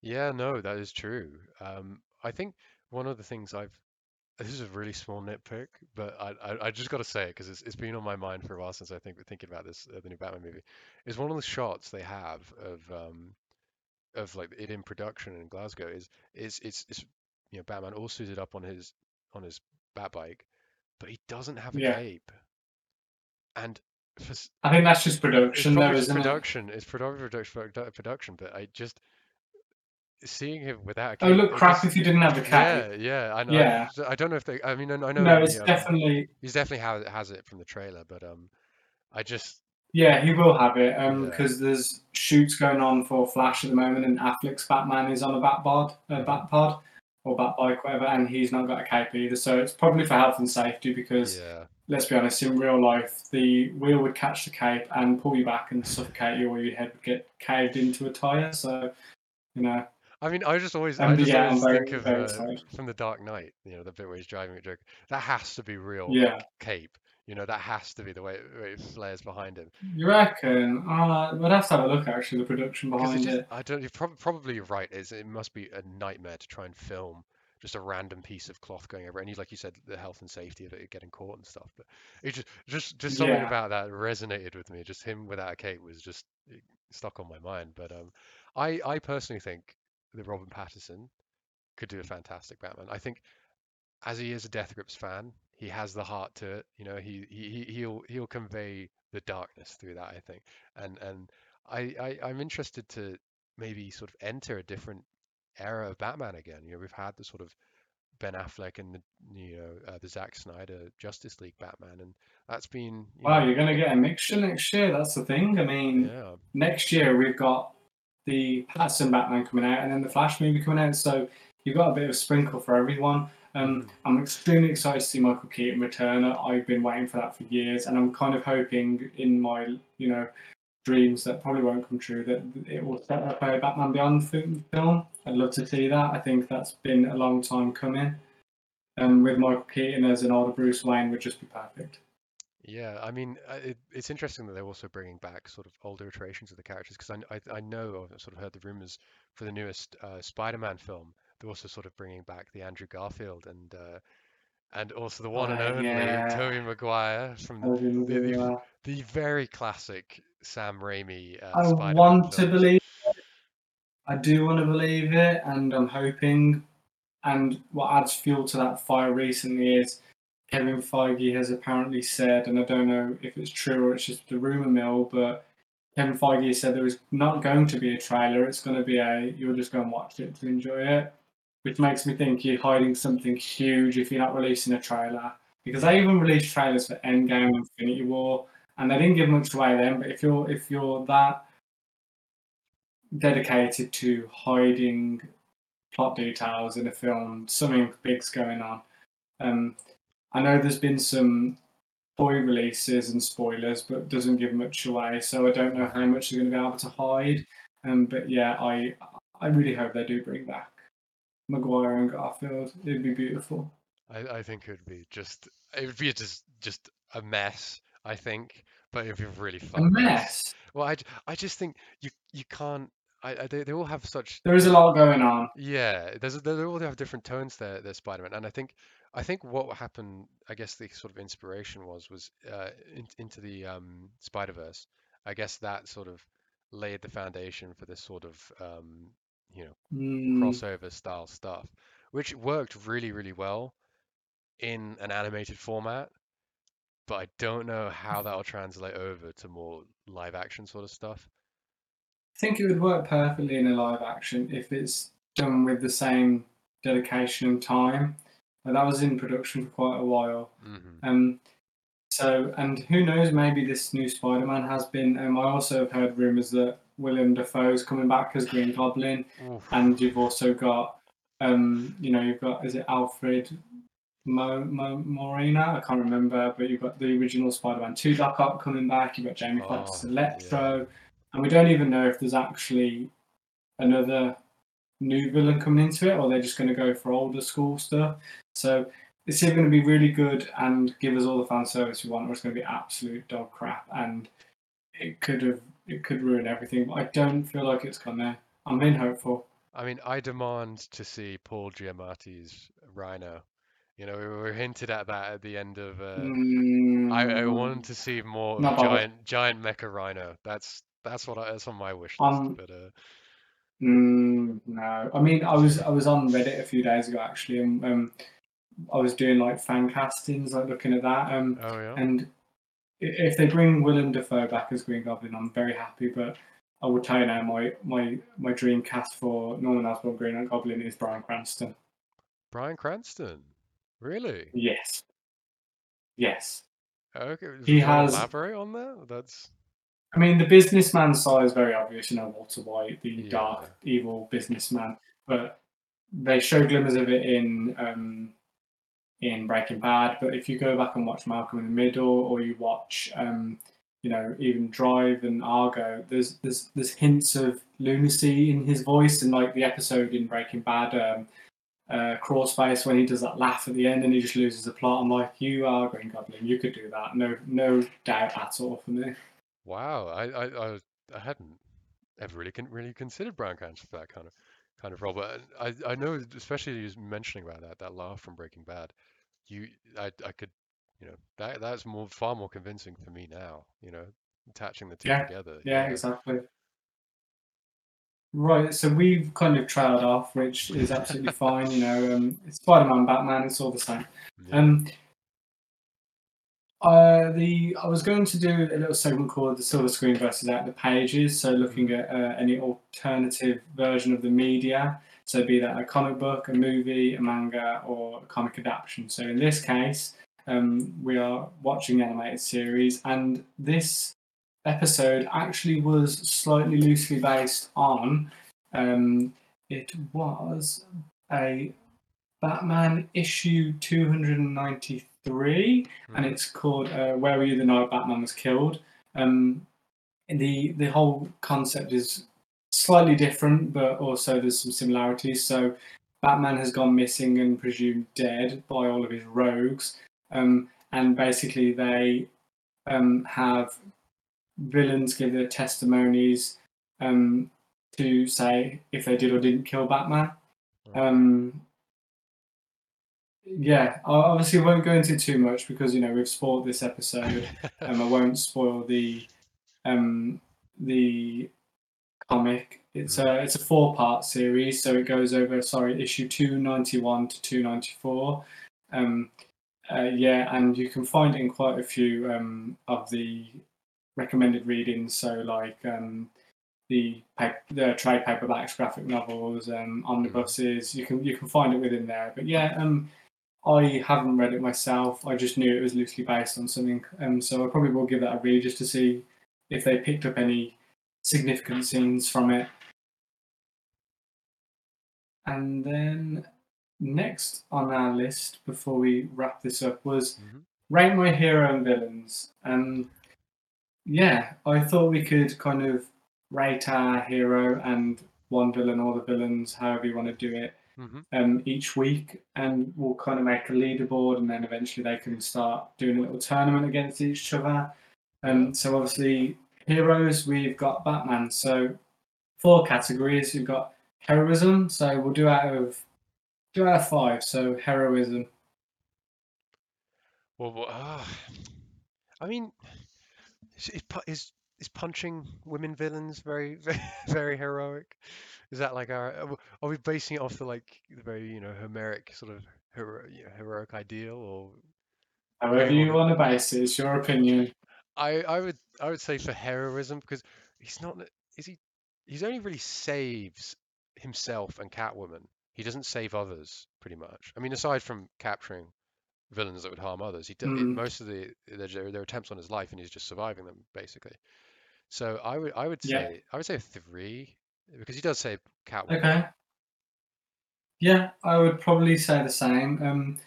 Yeah, no, that is true. Um, I think one of the things I've This is a really small nitpick, but I I, I just got to say it because it's it's been on my mind for a while since I think thinking about this uh, the new Batman movie. Is one of the shots they have of um of like it in production in Glasgow is is it's it's you know Batman all suited up on his on his bat bike, but he doesn't have a Yeah, cape, and for, s- I think that's just it's production, though, probably just isn't it? production. It's probably production produ- production, but I just seeing him without a Oh, it cape, looked it crap just if you didn't have a cape. yeah yeah I I Yeah, I don't know if they I mean I I know no, he it's um definitely He's definitely has it has it from the trailer, but um, I just Yeah, he will have it yeah. because there's shoots going on for Flash at the moment, and Affleck's Batman is on a bat pod, a hmm bat pod or bat bike, whatever, and he's not got a cape either. So it's probably for health and safety because Yeah. let's be honest, in real life, the wheel would catch the cape and pull you back and suffocate you, or your head would get caved into a tire. So you know, I mean, I just always, I um, but just yeah, always think of uh, from the Dark Knight, you know, the bit where he's driving a Joker. That has to be real Yeah, cape. You know, that has to be the way it, way it flares behind him. you reckon? Uh, we'd have to have a look actually the production Because it behind just, it. I don't, you're prob probably you're right. Is it must be a nightmare to try and film just a random piece of cloth going over, and you, like you said, the health and safety of it getting caught and stuff. But it just, just, just something Yeah, about that resonated with me. Just him without a cape was just stuck on my mind. But um, I, I personally think that Robert Pattinson. could do a fantastic Batman. I think as he is a Death Grips fan, he has the heart to. You know, he he he'll he'll convey the darkness through that. I think, and and I, I I'm interested to maybe sort of enter a different era of Batman again. You know, we've had the sort of Ben Affleck and the you know uh, the Zack Snyder Justice League Batman, and that's been you Wow, know, you're going to get a mixture next year. That's the thing. I mean, yeah next year we've got the Pattinson Batman coming out and then the Flash movie coming out. So you've got a bit of a sprinkle for everyone. Um, I'm extremely excited to see Michael Keaton return. I've been waiting for that for years, and I'm kind of hoping in my you know dreams that probably won't come true that it will set up a Batman Beyond film. film. I'd love to see that. I think that's been a long time coming. And with Michael Keaton as an older Bruce Wayne would just be perfect. Yeah, I mean, uh, it, it's interesting that they're also bringing back sort of older iterations of the characters because I, I, I know I've sort of heard the rumors for the newest uh, Spider-Man film. They're also sort of bringing back the Andrew Garfield and uh, and also the one and only yeah. Tobey Maguire from the, the, the, the very classic Sam Raimi uh, I Spider-Man want to believe it. I do want to believe it, and I'm hoping. And what adds fuel to that fire recently is Kevin Feige has apparently said, and I don't know if it's true or it's just the rumor mill, but Kevin Feige said there is not going to be a trailer. It's going to be a you'll just go and watch it to enjoy it, which makes me think you're hiding something huge if you're not releasing a trailer. Because they even released trailers for Endgame and Infinity War, and they didn't give much away then. But if you're if you're that dedicated to hiding plot details in a film, something big's going on. Um, I know there's been some toy releases and spoilers, but doesn't give much away. So I don't know how much they're going to be able to hide. Um, but yeah, I I really hope they do bring back Maguire and Garfield. It'd be beautiful. I, I think it would be just it would be just just a mess. I think, but it'd be really fun A mess. Well, I, I just think you you can't. I, I they, they all have such There is a lot going on. yeah. There's they all have different tones. There, they're Spider-Man, and I think I think what happened. I guess the sort of inspiration was was uh, in, into the um, Spider-Verse. I guess that sort of laid the foundation for this sort of um, you know Mm, crossover style stuff, which worked really really well in an animated format. But I don't know how that'll translate over to more live action sort of stuff. I think it would work perfectly in a live action if it's done with the same dedication and time. But that was in production for quite a while. hmm Um, so, and who knows, maybe this new Spider Man has been. Um, I also have heard rumours that Willem Dafoe's coming back as Green Goblin, Oof. and you've also got, um, you know, you've got, is it Alfred Mo, Mo, Morena? I can't remember, but you've got the original Spider Man 2 Doc Ock coming back, you've got Jamie Foxx Oh, Electro, and we don't even know if there's actually another new villain coming into it, or they're just going to go for older school stuff. So it's either going to be really good and give us all the fan service we want, or it's going to be absolute dog crap, and it could have it could ruin everything. But I don't feel like it's gonna. I'm being hopeful. I mean, I demand to see Paul Giamatti's Rhino. You know, we were hinted at that at the end of. Uh, I, I Mm, wanted to see more bothered. giant giant mecha rhino. That's that's what I, that's on my wish list. Um, But uh, Mm, no, I mean, I was I was on Reddit a few days ago actually, and um, I was doing like fan castings, like looking at that. Um, oh yeah, and if they bring Willem Dafoe back as Green Goblin, I'm very happy. But I will tell you now, my my my dream cast for Norman Osborn Green Goblin is Bryan Cranston. Bryan Cranston. Really? Yes, yes. Okay. He Can has- elaborate on that? That's I mean, the businessman side is very obvious, you know, Walter White, the Yeah. dark, evil businessman. But they show glimmers of it in um, in Breaking Bad. But if you go back and watch Malcolm in the Middle, or you watch, um, you know, even Drive and Argo, there's there's there's hints of lunacy in his voice, and like the episode in Breaking Bad. Um, uh, crawl space when he does that laugh at the end and he just loses the plot. I'm like, you are Green Goblin. You could do that. No, no doubt at all for me. Wow. I I I, I hadn't ever really con really considered Bryan Cranston for that kind of kind of role. But I I know, especially you mentioning about that that laugh from Breaking Bad. You I I could you know that that's more far more convincing for me now. You know, attaching the two Yeah, together. Yeah, exactly. Right, so we've kind of trailed off, which is absolutely fine. You know, um, Spider-Man, Batman, it's all the same. Yeah. Um, uh, the I was going to do a little segment called the Silver Screen versus Out the Pages, so looking at uh, any alternative version of the media, so be that a comic book, a movie, a manga, or a comic adaptation. So in this case, um, we are watching the animated series, and this episode actually was slightly loosely based on. Um, it was a Batman issue 293, and Mhm. it's called uh, "Where Were You the Night Batman Was Killed." Um, the the whole concept is slightly different, but also there's some similarities. So, Batman has gone missing and presumed dead by all of his rogues, um, and basically they um, have villains give their testimonies um, to say if they did or didn't kill Batman. Um, yeah, I obviously won't go into too much because you know we've spoiled this episode, and I won't spoil the um, the comic. It's a it's a four part series, so it goes over sorry issue two ninety one to two ninety four. Um, uh, yeah, and you can find it in quite a few um, of the recommended readings. So like um, the pa- the trade paperbacks, graphic novels, um, omnibuses. You can you can find it within there. But yeah, um, I haven't read it myself. I just knew it was loosely based on something. Um, so I probably will give that a read just to see if they picked up any significant scenes from it. And then next on our list before we wrap this up was Mhm. rate my hero and villains. Um, yeah, I thought we could kind of rate our hero and one villain or the villains, however you want to do it, Mhm. um, each week, and we'll kind of make a leaderboard, and then eventually they can start doing a little tournament against each other. Um, so obviously, heroes we've got Batman. So four categories. You've got heroism. So we'll do out of do out of five. So heroism. Well, uh, I mean, is, is, is is punching women villains very very, very heroic? Is that like our? Are we- basing it off the like the very you know Homeric sort of hero, you know, heroic ideal, or However you want to base it, it's your opinion. I I would I would say for heroism because he's not is he he's only really saves himself and Catwoman. He doesn't save others pretty much. I mean, aside from capturing villains that would harm others, he it, Mm. most of the their, their attempts on his life and he's just surviving them basically. So I would I would Yeah. say I would say three because he does save Catwoman. Okay. Yeah, I would probably say the same. Um,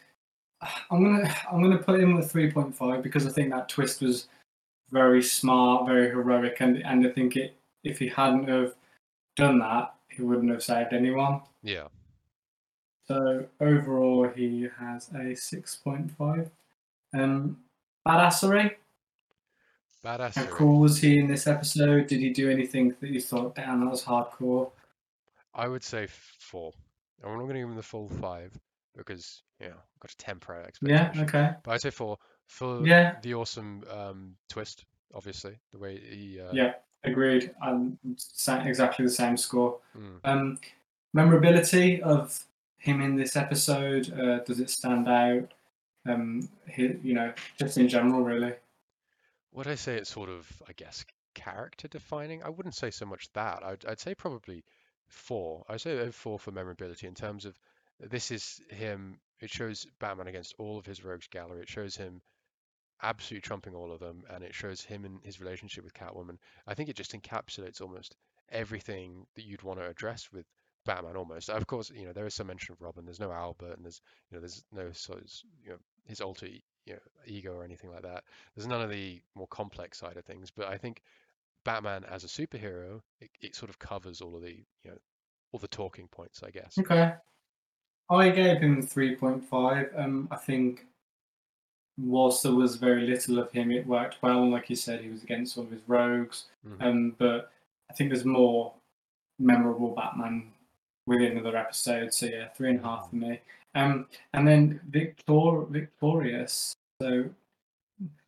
I'm gonna I'm gonna put him with three point five because I think that twist was very smart, very heroic, and and I think it if he hadn't have done that, he wouldn't have saved anyone. Yeah. So overall, he has a six point five. Um, badassery. How cool was he in this episode? Did he do anything that you thought, damn, that was hardcore? I would say four. I'm not going to give him the full five because you know I've got to temper our Yeah. Okay. But I'd say four for Yeah. the awesome um, twist, obviously the way he. Uh, Yeah. Agreed. Um, exactly the same score. mm. Um, memorability of him in this episode. Uh, does it stand out? Um, he, you know, just in general, really. Would I say it's sort of, I guess, character defining? I wouldn't say so much that. I'd, I'd say probably four. I'd say a four for memorability in terms of uh, this is him. It shows Batman against all of his rogues gallery. It shows him absolutely trumping all of them, and it shows him and his relationship with Catwoman. I think it just encapsulates almost everything that you'd want to address with Batman. Almost, of course, you know there is some mention of Robin. There's no Alfred, and there's you know there's no sort of you know his alter you know, ego or anything like that. There's none of the more complex side of things, but I think Batman as a superhero, it, it sort of covers all of the you know all the talking points, I guess. Okay. I gave him 3.5. Um, I think whilst there was very little of him, it worked well. Like you said, he was against all of his rogues. Mhm. Um, but I think there's more memorable Batman within other episodes. So yeah, three and a half for me. Um, and then Victor Victorious. So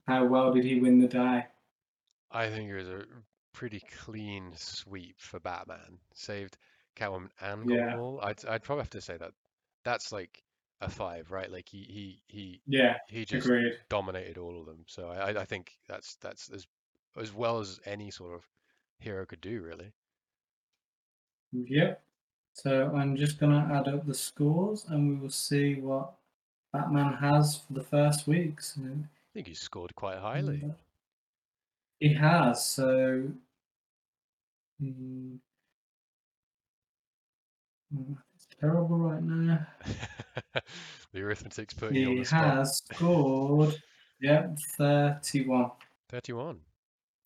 how well did he win the day? I think it was a pretty clean sweep for Batman. Saved Catwoman and got Yeah. all. I'd I'd probably have to say that that's like a five, right? Like he he he Yeah, he just agreed. dominated all of them. So I I I think that's that's as as well as any sort of hero could do, really. Yep. So I'm just going to add up the scores and we will see what Batman has for the first week. So I think he's scored quite highly. He has. So mm, mm, it's terrible right now. the arithmetic's putting you on He the spot. has scored, yep, 31. 31.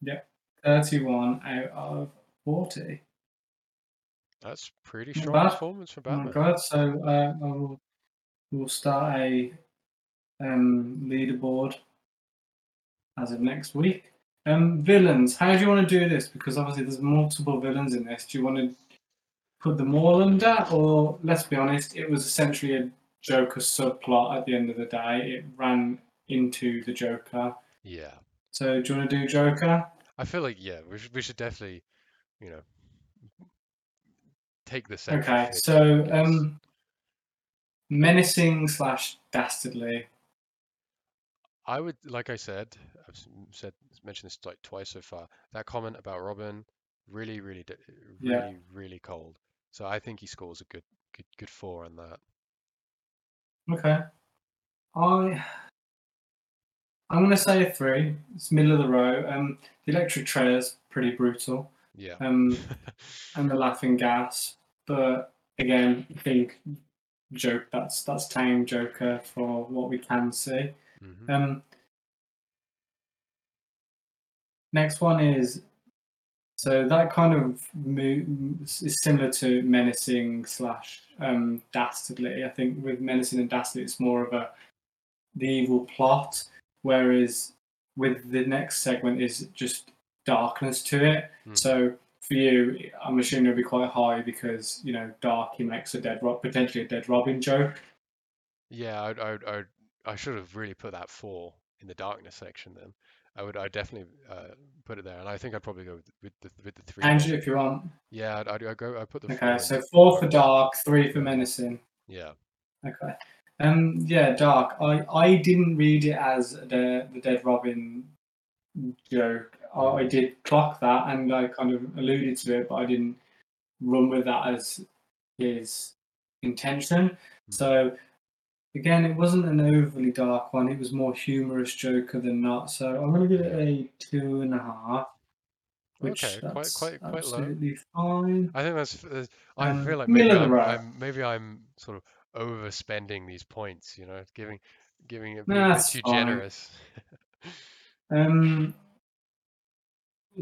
Yep, 31 out of 40. That's pretty Not strong bad. performance for Oh my Batman. god! So uh, I will we'll start a um, leaderboard as of next week. Um, villains. How do you want to do this? Because obviously there's multiple villains in this. Do you want to put them all under, or let's be honest, it was essentially a Joker subplot at the end of the day. It ran into the Joker. Yeah. So do you want to do Joker? I feel like yeah, we should we should definitely, you know, take the Okay. So um, menacing slash dastardly. I would, like I said, I've said mentioned this like twice so far. That comment about Robin, really, really, really, Yeah. really cold. So I think he scores a good, good, good four on that. Okay. I I'm gonna say a three. It's middle of the row. Um, the electric trail's pretty brutal. Yeah. Um, and the laughing gas, but again, I think joke. That's that's time Joker for what we can see. hmm Um, next one is so that kind of mo- is similar to menacing slash um, dastardly. I think with menacing and dastardly, it's more of a the evil plot, whereas with the next segment is just darkness to it. Mhm. So for you, I'm assuming it'll be quite high because you know dark. He makes a dead Rob, potentially a dead Robin joke. Yeah, I'd, I'd, I'd, should have really put that four in the darkness section then. I would, I definitely uh, put it there, and I think I'd probably go with, with the with the three. Andrew, if you want. Yeah, I'd, I'd, I'd go. I put the. Okay, in so four for dark, three for menacing. Yeah. Okay. Um. Yeah, Dark. I I didn't read it as the the Dead Robin joke. I, I did clock that, and I kind of alluded to it, but I didn't run with that as his intention. So again, it wasn't an overly dark one. It was more humorous Joker than not. So I'm going to give it a two and a half. Which Okay, quite, quite, quite low. absolutely fine. I think that's. uh, I Um, feel like maybe middle of the I'm. I'm maybe I'm sort of overspending these points. You know, giving giving it No, being a bit that's too fine. generous. Um,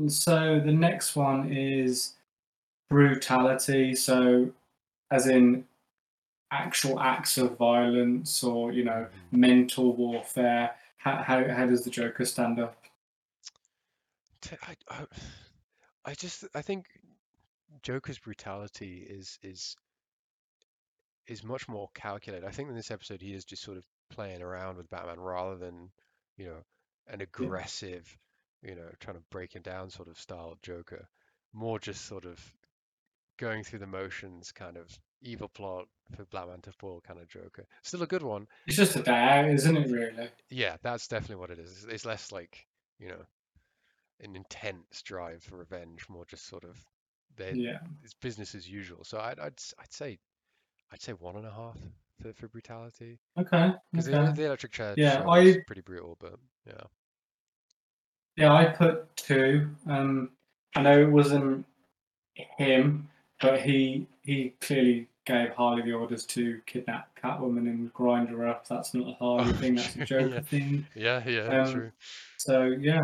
so the next one is brutality. So, as in actual acts of violence or you know mental warfare. How how, how does the Joker stand up? I just I think Joker's brutality is is is much more calculated. I think in this episode he is just sort of playing around with Batman rather than, you know, an aggressive, you know, trying to break him down sort of style Joker. More just sort of going through the motions kind of evil plot for Batman to fall kind of Joker. Still a good one. It's just a out, isn't it? Really? Yeah, that's definitely what it is. It's, less like, you know, an intense drive for revenge, more just sort of Yeah. it's business as usual. So I'd I'd I'd say I'd say one and a half for, for brutality Okay. because Okay. the, the electric chair Yeah, I- pretty brutal, but yeah, Yeah, I put two. Um, I know it wasn't him, but he he clearly gave Harley the orders to kidnap Catwoman and grind her up. That's not a Harley Oh, thing. That's a Joker yeah. thing. yeah, yeah, Um, true. So yeah,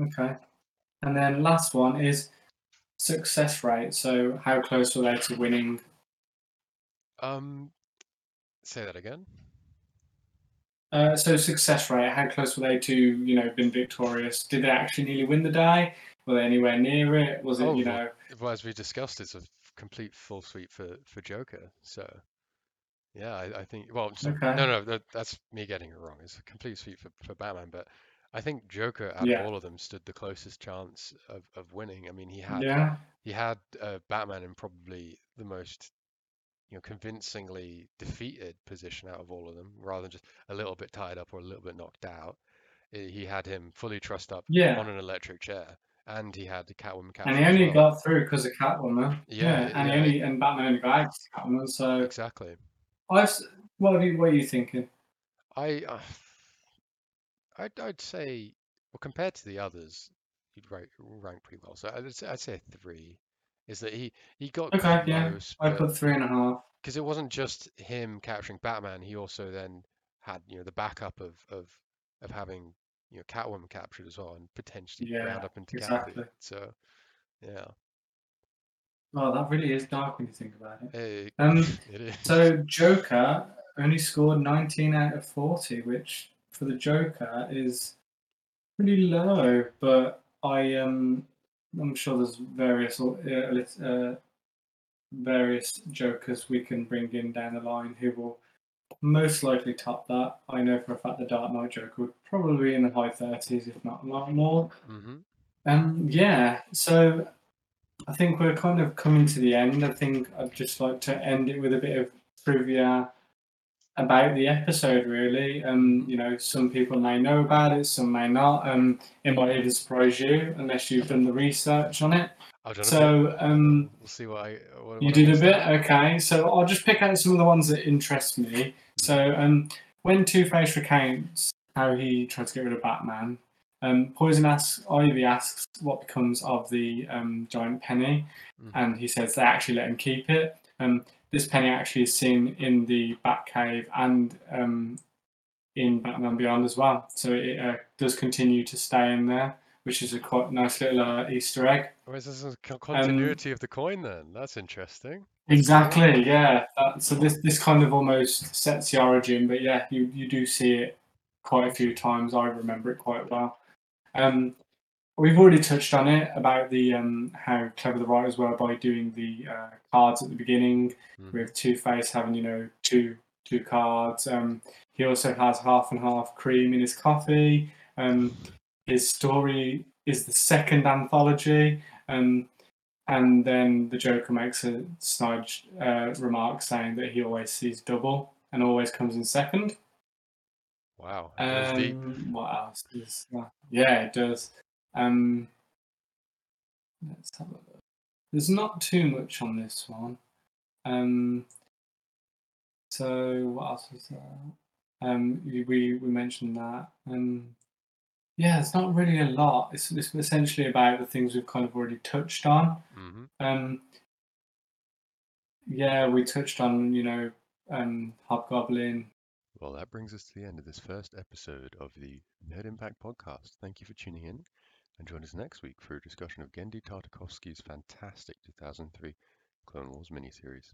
okay. And then last one is success rate. So how close were they to winning? Um, say that again. Uh, so success rate. How close were they to you know been victorious? Did they actually nearly win the day? Were they anywhere near it? Was it Oh, you know? Well, as we discussed, it's a complete full sweep for for Joker. So yeah, I, I think. Well, so, Okay. no, no, that, that's me getting it wrong. It's a complete sweep for, for Batman, but I think Joker out of all of them stood the closest chance of, of winning. I mean, he had Yeah. he had uh, Batman in probably the most you know convincingly defeated position out of all of them, rather than just a little bit tied up or a little bit knocked out. He had him fully trussed up Yeah. on an electric chair, and he had the Catwoman Catwoman And he only well. got through because of Catwoman. Yeah, and yeah. he only and Batman only got Catwoman. So Exactly. I've s- what are you what are you thinking? I uh, I'd I'd say well compared to the others, he'd rank rank pretty well. So I'd say, I'd say three. Is that he he got Okay, yeah, close, I put three and a half. because it wasn't just him capturing Batman, he also then had you know the backup of of of having you know Catwoman captured as well and potentially round Yeah, up into exactly. So yeah, Well, that really is dark when you think about it. it, Um, it. So Joker only scored 19 out of 40, which for the Joker is pretty low. But I um, I'm sure there's various uh, uh, various Jokers we can bring in down the line who will most likely top that. I know for a fact the Dark Knight Joker would probably be in the high 30s, if not a lot more. hmm Um, yeah, so I think we're kind of coming to the end. I think I'd just like to end it with a bit of trivia about the episode, really. Um, you know, some people may know about it, some may not. Um, it might even surprise you unless you've done the research on it. I've done a bit. So, um, We'll see what I what, you what I did a bit, out. okay. So I'll just pick out some of the ones that interest me. So um, when Two Face recounts how he tried to get rid of Batman, um, Poison asks Ivy asks what becomes of the um, giant penny, Mhm. and he says they actually let him keep it. Um, this penny actually is seen in the Batcave and um, in Batman Beyond as well. So it uh, does continue to stay in there, which is a quite nice little uh, Easter egg. Or is this a Um, continuity of the coin then? That's interesting. Exactly, yeah. That, so this this kind of almost sets the origin, but yeah, you, you do see it quite a few times. I remember it quite well. Um, we've already touched on it about the um, how clever the writers were by doing the uh, cards at the beginning Mhm. with Two Face having you know two two cards. Um, he also has half and half cream in his coffee. Um, his story is the second anthology. Um, and then the Joker makes a snide uh, remark saying that he always sees double and always comes in second. Wow. that was deep. Um, what else is that? Yeah, it does. Um, let's have a look. There's not too much on this one. Um, so what else was there? Um, we we mentioned that. Um, yeah, it's not really a lot. It's, it's essentially about the things we've kind of already touched on. hmm Um, yeah, we touched on, you know, um, Hobgoblin. Well, that brings us to the end of this first episode of the Nerd Impact podcast. Thank you for tuning in, and join us next week for a discussion of Genndy Tartakovsky's fantastic 2003 Clone Wars miniseries.